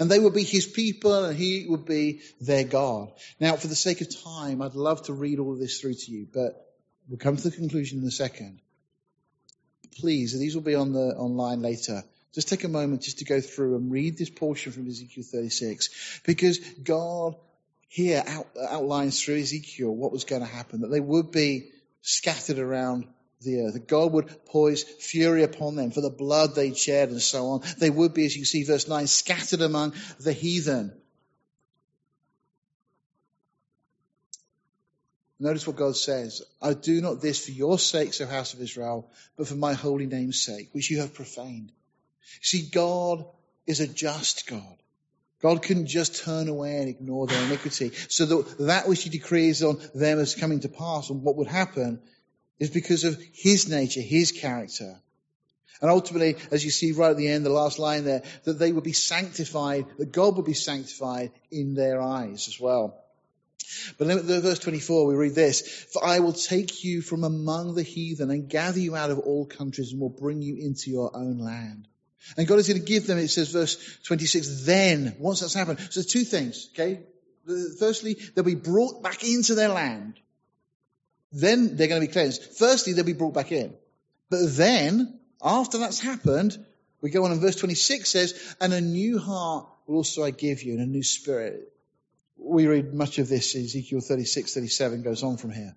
And they would be his people, and he would be their God. Now, for the sake of time, I'd love to read all of this through to you, but we'll come to the conclusion in a second. Please, these will be on the online later. Just take a moment just to go through and read this portion from Ezekiel 36, because God here out, uh, outlines through Ezekiel what was going to happen, that they would be scattered around the earth. That God would poise fury upon them for the blood they'd shed and so on. They would be, as you see, verse 9, scattered among the heathen. Notice what God says. I do not this for your sakes, O house of Israel, but for my holy name's sake, which you have profaned. See, God is a just God. God couldn't just turn away and ignore their iniquity. So that, that which he decrees on them as coming to pass and what would happen is because of his nature, his character. And ultimately, as you see right at the end, the last line there, that they would be sanctified, that God would be sanctified in their eyes as well. But in verse 24, we read this, For I will take you from among the heathen and gather you out of all countries and will bring you into your own land. And God is going to give them, it says verse 26, then, once that's happened. So two things, okay? Firstly, they'll be brought back into their land. Then they're going to be cleansed. Firstly, they'll be brought back in. But then, after that's happened, we go on and verse 26 says, and a new heart will also I give you and a new spirit. We read much of this, in Ezekiel 36, 37 goes on from here.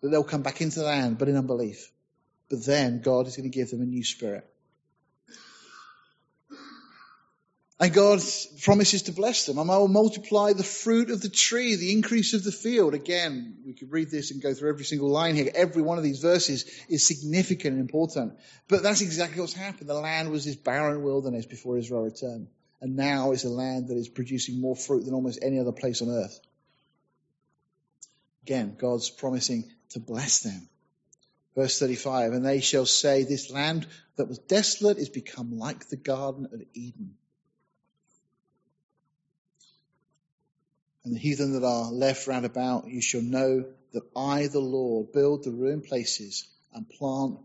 That they'll come back into the land, but in unbelief. But then God is going to give them a new spirit. And God promises to bless them. And I will multiply the fruit of the tree, the increase of the field. Again, we could read this and go through every single line here. Every one of these verses is significant and important. But that's exactly what's happened. The land was this barren wilderness before Israel returned. And now it's a land that is producing more fruit than almost any other place on earth. Again, God's promising to bless them. Verse 35, and they shall say, this land that was desolate is become like the Garden of Eden and the heathen that are left round about, you shall know that I, the Lord, build the ruined places and plant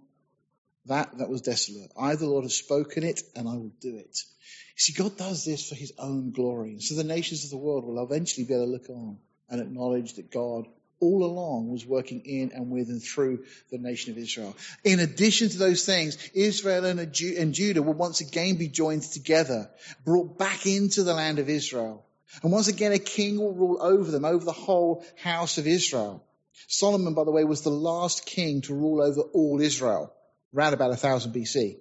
that that was desolate. I, the Lord, have spoken it and I will do it. You see, God does this for his own glory. And so the nations of the world will eventually be able to look on and acknowledge that God all along was working in and with and through the nation of Israel. In addition to those things, Israel and, Judah will once again be joined together, brought back into the land of Israel. And once again, a king will rule over them, over the whole house of Israel. Solomon, by the way, was the last king to rule over all Israel, around about 1000 BC.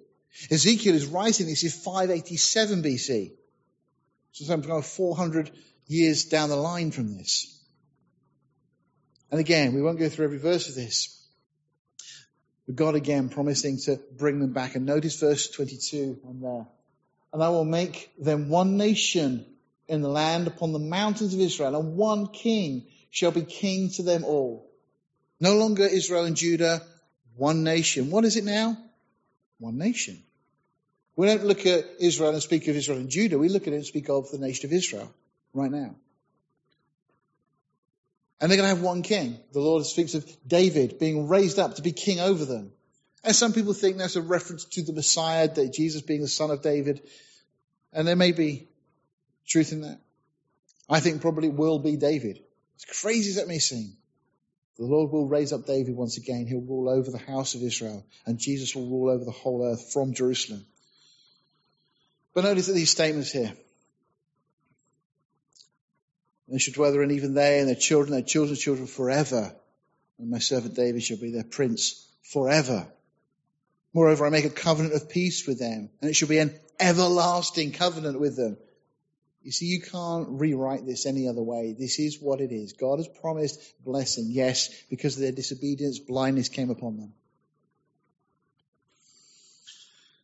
Ezekiel is writing this in 587 BC. So some 400 years down the line from this. And again, we won't go through every verse of this. But God again promising to bring them back. And notice verse 22 on there. And I will make them one nation in the land upon the mountains of Israel, and one king shall be king to them all. No longer Israel and Judah, one nation. What is it now? One nation. We don't look at Israel and speak of Israel and Judah. We look at it and speak of the nation of Israel right now. And they're going to have one king. The Lord speaks of David being raised up to be king over them. And some people think that's a reference to the Messiah, that Jesus being the son of David. And there may be truth in that. I think probably will be David. As crazy as that may seem. The Lord will raise up David once again. He'll rule over the house of Israel. And Jesus will rule over the whole earth from Jerusalem. But notice that these statements here. They shall dwell therein, even they and their children, their children's children forever. And my servant David shall be their prince forever. Moreover, I make a covenant of peace with them, and it shall be an everlasting covenant with them. You see, you can't rewrite this any other way. This is what it is. God has promised blessing. Yes, because of their disobedience, blindness came upon them.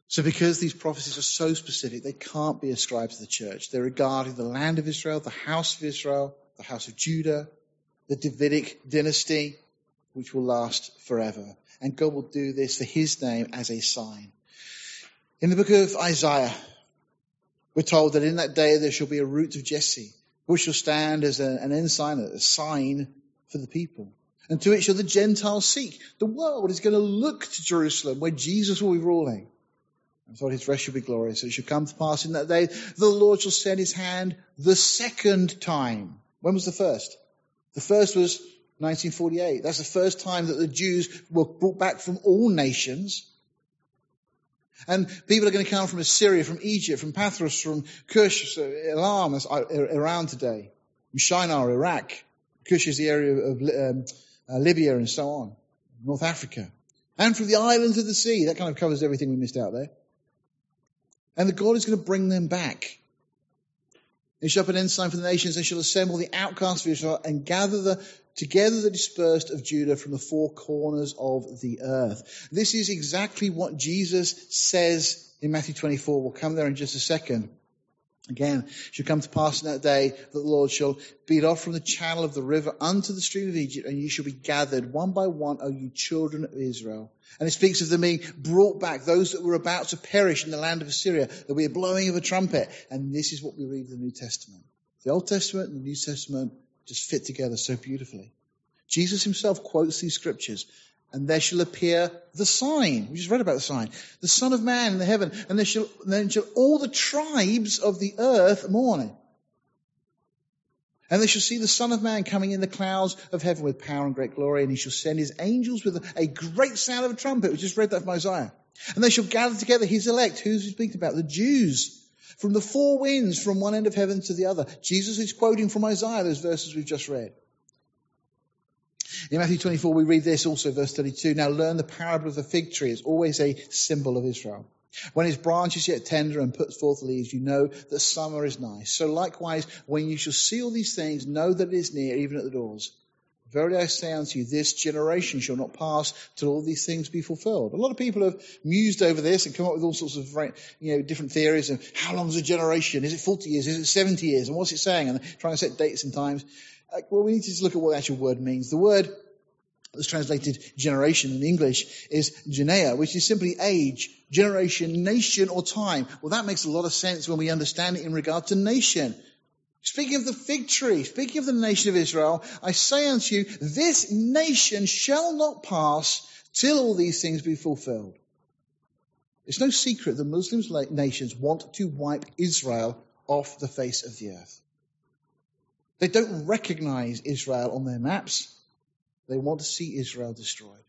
So because these prophecies are so specific, they can't be ascribed to the church. They're regarding the land of Israel, the house of Israel, the house of Judah, the Davidic dynasty, which will last forever. And God will do this for his name as a sign. In the book of Isaiah, we're told that in that day there shall be a root of Jesse, which shall stand as a, an ensign, a sign for the people. And to it shall the Gentiles seek. The world is going to look to Jerusalem where Jesus will be ruling. I thought his rest shall be glorious. It shall come to pass in that day, the Lord shall send his hand the second time. When was the first? The first was 1948. That's the first time that the Jews were brought back from all nations. And people are going to come from Assyria, from Egypt, from Pathros, from Cush, Elam, Iran today, from Shinar, Iraq. Cush is the area of um, uh, Libya and so on, North Africa. And from the islands of the sea. That kind of covers everything we missed out there. And the God is going to bring them back. He shall up an ensign for the nations and shall assemble the outcasts of Israel and gather the, together the dispersed of Judah from the four corners of the earth. This is exactly what Jesus says in Matthew 24. We'll come there in just a second. Again, shall come to pass in that day that the Lord shall beat off from the channel of the river unto the stream of Egypt, and you shall be gathered one by one, O you children of Israel. And it speaks of them being brought back, those that were about to perish in the land of Assyria. Be a blowing of a trumpet. And this is what we read in the New Testament. The Old Testament and the New Testament just fit together so beautifully. Jesus himself quotes these scriptures and there shall appear the sign. We just read about the sign. The Son of Man in the heaven, and there shall, then shall all the tribes of the earth mourn. And they shall see the Son of Man coming in the clouds of heaven with power and great glory, and he shall send his angels with a great sound of a trumpet. We just read that from Isaiah. And they shall gather together his elect. Who's he speaking about? The Jews. From the four winds, from one end of heaven to the other. Jesus is quoting from Isaiah, those verses we've just read. In Matthew 24, we read this also, verse 32. Now learn the parable of the fig tree. It's always a symbol of Israel. When its branch is yet tender and puts forth leaves, you know that summer is nigh. So likewise, when you shall see all these things, know that it is near, even at the doors. Verily I say unto you, this generation shall not pass till all these things be fulfilled. A lot of people have mused over this and come up with all sorts of you know, different theories of how long is a generation? Is it 40 years? Is it 70 years? And what's it saying? And trying to set dates and times. Well, we need to just look at what the actual word means. The word that's translated generation in English is genea, which is simply age, generation, nation, or time. Well, that makes a lot of sense when we understand it in regard to nation. Speaking of the fig tree, speaking of the nation of Israel, I say unto you, this nation shall not pass till all these things be fulfilled. It's no secret that Muslims nations want to wipe Israel off the face of the earth. They don't recognize Israel on their maps. They want to see Israel destroyed.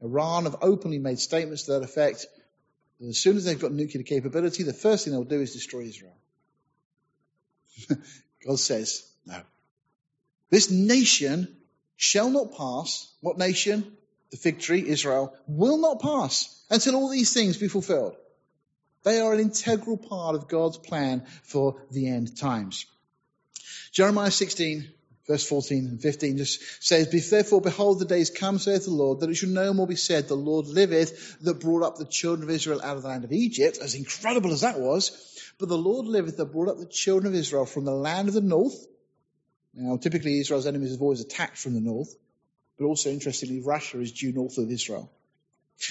Iran have openly made statements to that effect. That as soon as they've got nuclear capability, the first thing they'll do is destroy Israel. God says, no. This nation shall not pass. What nation? The fig tree, Israel, will not pass until all these things be fulfilled. They are an integral part of God's plan for the end times. Jeremiah 16, verse 14 and 15 just says, Therefore, behold, the days come, saith the Lord, that it shall no more be said, The Lord liveth, that brought up the children of Israel out of the land of Egypt, as incredible as that was. But the Lord liveth, that brought up the children of Israel from the land of the north. Now, typically, Israel's enemies have always attacked from the north, but also, interestingly, Russia is due north of Israel.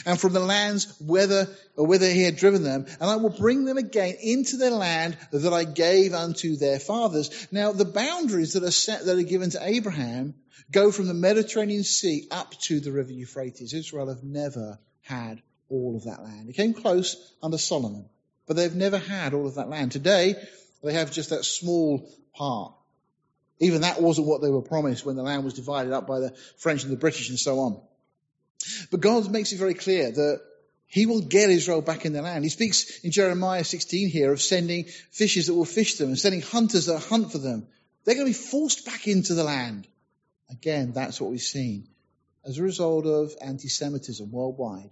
And from the lands whither, whither he had driven them, and I will bring them again into the land that I gave unto their fathers. Now, the boundaries that are set, that are given to Abraham, go from the Mediterranean Sea up to the river Euphrates. Israel have never had all of that land. It came close under Solomon, but they've never had all of that land. Today, they have just that small part. Even that wasn't what they were promised when the land was divided up by the French and the British and so on. But God makes it very clear that he will get Israel back in the land. He speaks in Jeremiah 16 here of sending fishes that will fish them and sending hunters that hunt for them. They're going to be forced back into the land. Again, that's what we've seen. As a result of anti-Semitism worldwide,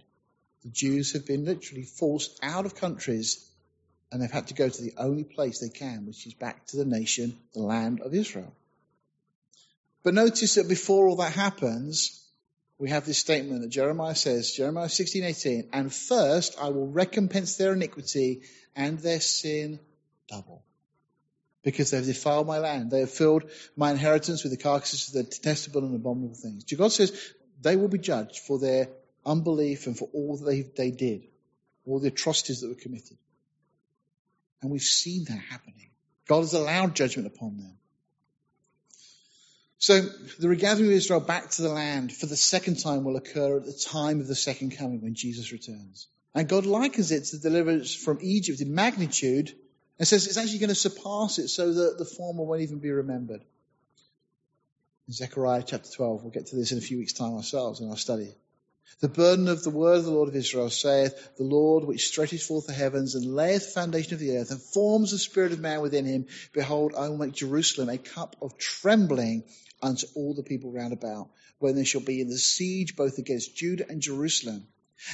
the Jews have been literally forced out of countries and they've had to go to the only place they can, which is back to the nation, the land of Israel. But notice that before all that happens, we have this statement that Jeremiah says, Jeremiah 16, 18, and first I will recompense their iniquity and their sin double. Because they've defiled my land. They have filled my inheritance with the carcasses of the detestable and abominable things. God says they will be judged for their unbelief and for all that they did, all the atrocities that were committed. And we've seen that happening. God has allowed judgment upon them. So the regathering of Israel back to the land for the second time will occur at the time of the second coming when Jesus returns. And God likens it to the deliverance from Egypt in magnitude and says it's actually going to surpass it so that the former won't even be remembered. In Zechariah chapter 12, we'll get to this in a few weeks' time ourselves in our study. The burden of the word of the Lord of Israel saith, The Lord which stretches forth the heavens and layeth the foundation of the earth and forms the spirit of man within him, behold, I will make Jerusalem a cup of trembling unto all the people round about, when they shall be in the siege both against Judah and Jerusalem.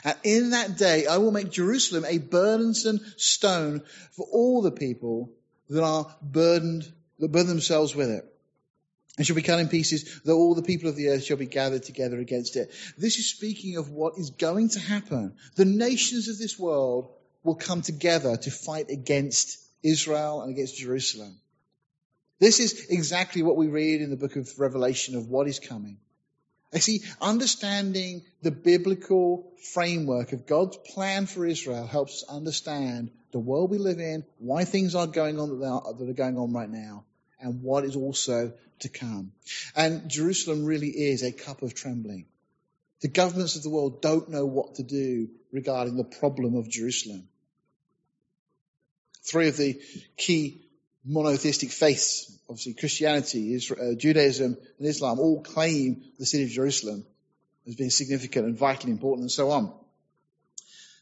And in that day I will make Jerusalem a burdensome stone for all the people that are burdened, that burden themselves with it. And shall be cut in pieces, though all the people of the earth shall be gathered together against it. This is speaking of what is going to happen. The nations of this world will come together to fight against Israel and against Jerusalem. This is exactly what we read in the book of Revelation of what is coming. I see, understanding the biblical framework of God's plan for Israel helps us understand the world we live in, why things are going on that are, that are going on right now, and what is also to come. And Jerusalem really is a cup of trembling. The governments of the world don't know what to do regarding the problem of Jerusalem. Three of the key monotheistic faiths, obviously Christianity, Israel, uh, Judaism, and Islam, all claim the city of Jerusalem as being significant and vitally important and so on.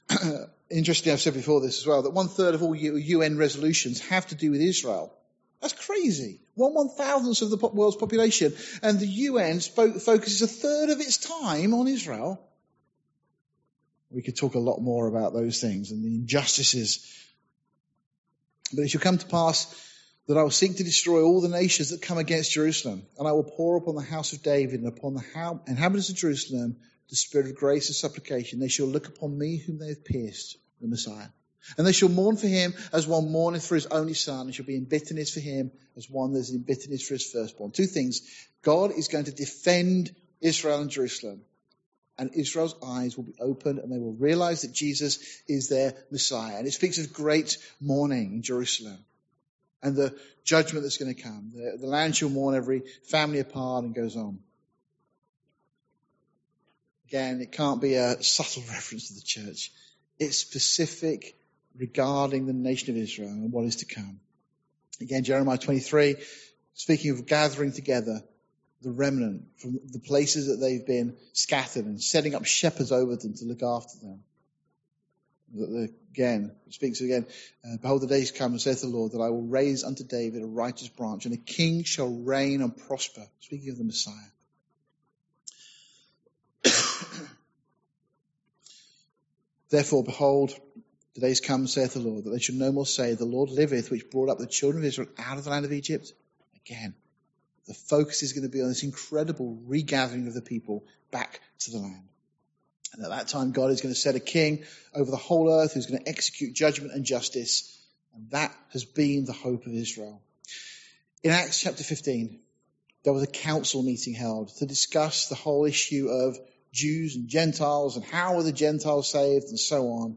Interestingly, I've said before this as well, that one third of all UN resolutions have to do with Israel. That's crazy. One one thousandth of the world's population, and the UN focuses a third of its time on Israel. We could talk a lot more about those things and the injustices. But it shall come to pass that I will seek to destroy all the nations that come against Jerusalem, and I will pour upon the house of David and upon the inhabitants of Jerusalem the spirit of grace and supplication. They shall look upon me whom they have pierced, the Messiah. And they shall mourn for him as one mourneth for his only son, and shall be in bitterness for him as one that is in bitterness for his firstborn. Two things. God is going to defend Israel and Jerusalem. And Israel's eyes will be opened and they will realize that Jesus is their Messiah. And it speaks of great mourning in Jerusalem and the judgment that's going to come. The, the land shall mourn every family apart and goes on. Again, it can't be a subtle reference to the church. It's specific regarding the nation of Israel and what is to come. Again, Jeremiah 23, speaking of gathering together the remnant from the places that they've been scattered and setting up shepherds over them to look after them again, speaks again, uh, behold the days come, saith the Lord, that I will raise unto David a righteous branch, and a king shall reign and prosper. Speaking of the Messiah. Therefore, behold, the days come, saith the Lord, that they should no more say, The Lord liveth, which brought up the children of Israel out of the land of Egypt. Again, the focus is going to be on this incredible regathering of the people back to the land. And at that time, God is going to set a king over the whole earth who's going to execute judgment and justice. And that has been the hope of Israel. In Acts chapter 15, there was a council meeting held to discuss the whole issue of Jews and Gentiles and how are the Gentiles saved and so on.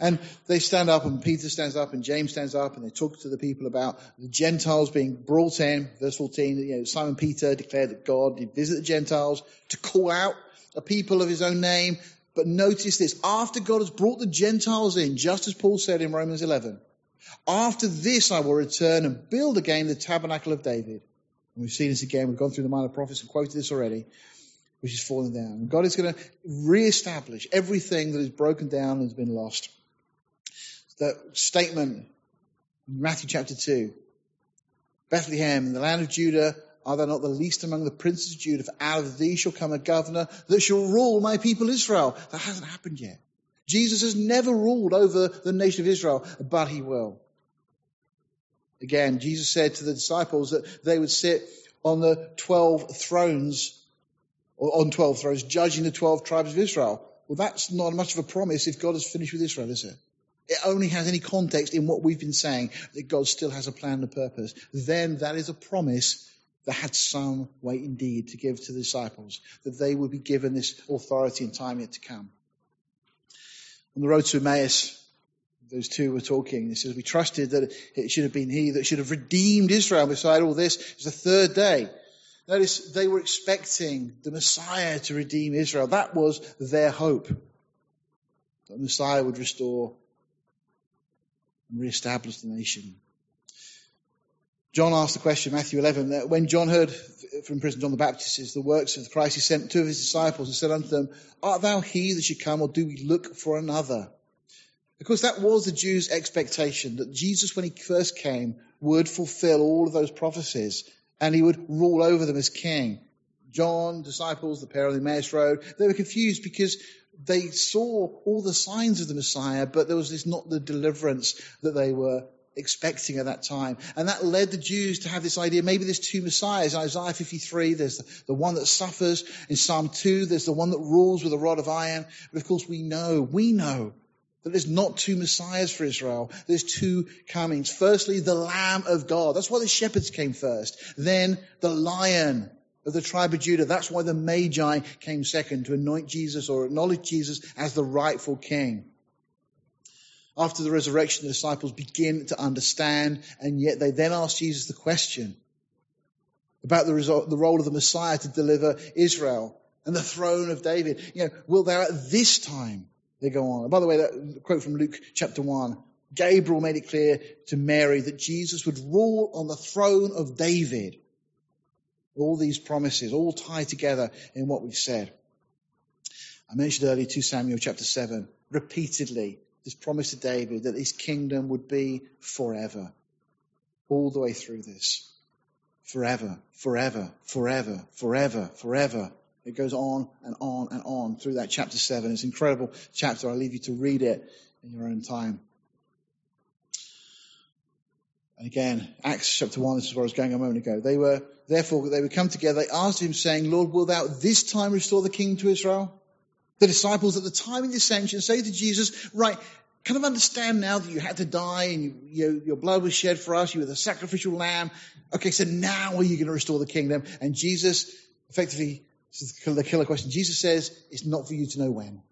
And they stand up and Peter stands up and James stands up and they talk to the people about the Gentiles being brought in. Verse 14, you know, Simon Peter declared that God did visit the Gentiles to call out a people of his own name. But notice this, after God has brought the Gentiles in, just as Paul said in Romans 11, after this I will return and build again the tabernacle of David. And we've seen this again, we've gone through the minor prophets and quoted this already which is falling down. God is going to re-establish everything that is broken down and has been lost. That statement in Matthew chapter 2. Bethlehem, in the land of Judah, are thou not the least among the princes of Judah? For out of thee shall come a governor that shall rule my people Israel. That hasn't happened yet. Jesus has never ruled over the nation of Israel, but he will. Again, Jesus said to the disciples that they would sit on the 12 thrones or on 12 thrones, judging the 12 tribes of Israel. Well, that's not much of a promise if God has finished with Israel, is it? It only has any context in what we've been saying, that God still has a plan and a purpose. Then that is a promise that had some weight indeed to give to the disciples, that they would be given this authority and time yet to come. On the road to Emmaus, those two were talking. He says, We trusted that it should have been he that should have redeemed Israel beside all this. It was the third day. Notice they were expecting the Messiah to redeem Israel. That was their hope. That the Messiah would restore and re-establish the nation. John asked the question, Matthew 11, that when John heard from prison, John the Baptist says, the works of Christ, he sent two of his disciples and said unto them, Art thou he that should come, or do we look for another? Because that was the Jews' expectation, that Jesus, when he first came, would fulfill all of those prophecies and he would rule over them as king. John, disciples, the pair on the Emmaus Road, they were confused because they saw all the signs of the Messiah, but there was this not the deliverance that they were expecting at that time. And that led the Jews to have this idea, maybe there's two Messiahs. In Isaiah 53, there's the, the one that suffers. In Psalm 2, there's the one that rules with a rod of iron. But of course we know, we know that there's not two messiahs for Israel. There's two comings. Firstly, the Lamb of God. That's why the shepherds came first. Then the Lion of the tribe of Judah. That's why the Magi came second to anoint Jesus or acknowledge Jesus as the rightful king. After the resurrection, the disciples begin to understand, and yet they then ask Jesus the question about the, result, the role of the Messiah to deliver Israel and the throne of David. You know, will there at this time they go on. by the way, that quote from Luke chapter 1 Gabriel made it clear to Mary that Jesus would rule on the throne of David. All these promises, all tied together in what we've said. I mentioned earlier 2 Samuel chapter 7, repeatedly, this promise to David that his kingdom would be forever. All the way through this. Forever, forever, forever, forever, forever. It goes on and on and on through that chapter 7. It's an incredible chapter. I'll leave you to read it in your own time. And again, Acts chapter 1, this is where I was going a moment ago. They were, therefore, they would come together. They asked him, saying, Lord, will thou this time restore the kingdom to Israel? The disciples at the time of the ascension say to Jesus, right, kind of understand now that you had to die and you, you, your blood was shed for us. You were the sacrificial lamb. Okay, so now are you going to restore the kingdom? And Jesus effectively this is the killer question. Jesus says it's not for you to know when.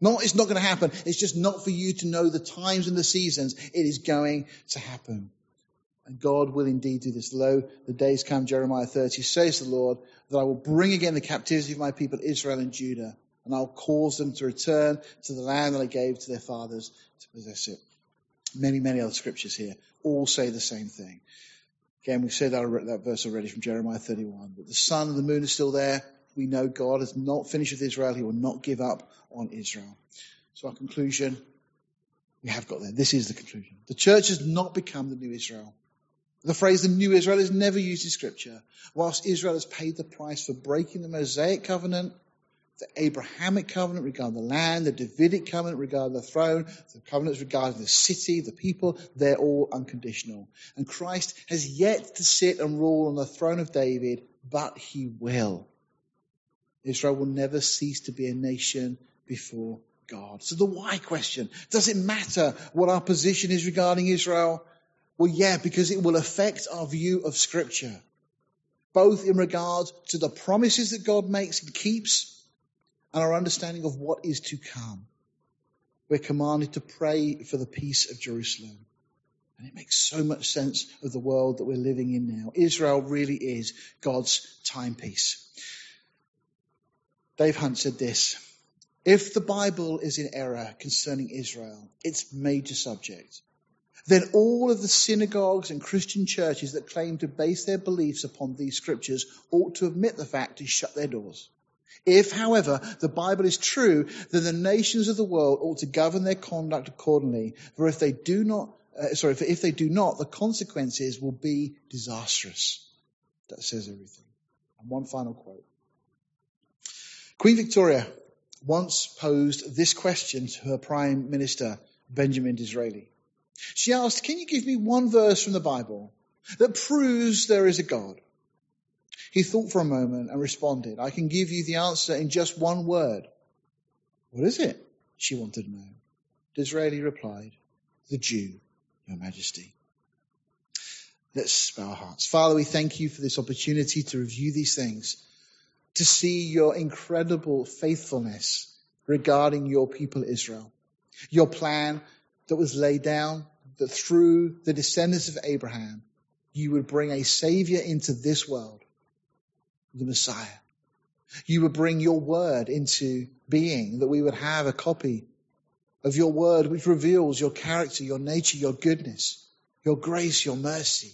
Not, it's not going to happen. It's just not for you to know the times and the seasons. It is going to happen. And God will indeed do this. Lo, the days come, Jeremiah 30, says the Lord, that I will bring again the captivity of my people Israel and Judah, and I'll cause them to return to the land that I gave to their fathers to possess it. Many, many other scriptures here all say the same thing. Again, we've said that, that verse already from Jeremiah 31, but the sun and the moon are still there, we know God has not finished with Israel. He will not give up on Israel. So our conclusion, we have got there. This is the conclusion. The church has not become the new Israel. The phrase the new Israel is never used in scripture. Whilst Israel has paid the price for breaking the Mosaic covenant, the Abrahamic covenant regarding the land, the Davidic covenant regarding the throne, the covenants regarding the city, the people, they're all unconditional. And Christ has yet to sit and rule on the throne of David, but he will. Israel will never cease to be a nation before God. So the why question, does it matter what our position is regarding Israel? Well, yeah, because it will affect our view of scripture, both in regard to the promises that God makes and keeps, and our understanding of what is to come. We're commanded to pray for the peace of Jerusalem. And it makes so much sense of the world that we're living in now. Israel really is God's timepiece. Dave Hunt said this If the Bible is in error concerning Israel, its major subject, then all of the synagogues and Christian churches that claim to base their beliefs upon these scriptures ought to admit the fact and shut their doors. If, however, the Bible is true, then the nations of the world ought to govern their conduct accordingly. For if they do not, uh, sorry, for if they do not, the consequences will be disastrous. That says everything. And one final quote. Queen Victoria once posed this question to her Prime Minister, Benjamin Disraeli. She asked, Can you give me one verse from the Bible that proves there is a God? He thought for a moment and responded, I can give you the answer in just one word. What is it? She wanted to know. Disraeli replied, The Jew, Your Majesty. Let's bow our hearts. Father, we thank you for this opportunity to review these things, to see your incredible faithfulness regarding your people Israel, your plan that was laid down that through the descendants of Abraham, you would bring a savior into this world the Messiah. You would bring your word into being, that we would have a copy of your word which reveals your character, your nature, your goodness, your grace, your mercy.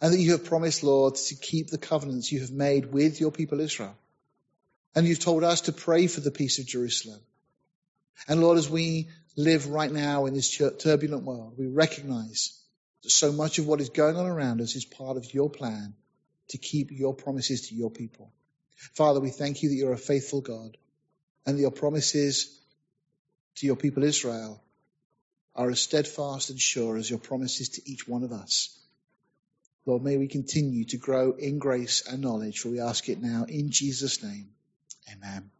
And that you have promised, Lord, to keep the covenants you have made with your people Israel. And you've told us to pray for the peace of Jerusalem. And Lord, as we live right now in this turbulent world, we recognize that so much of what is going on around us is part of your plan to keep your promises to your people. Father, we thank you that you're a faithful God and that your promises to your people Israel are as steadfast and sure as your promises to each one of us. Lord, may we continue to grow in grace and knowledge, for we ask it now in Jesus' name. Amen.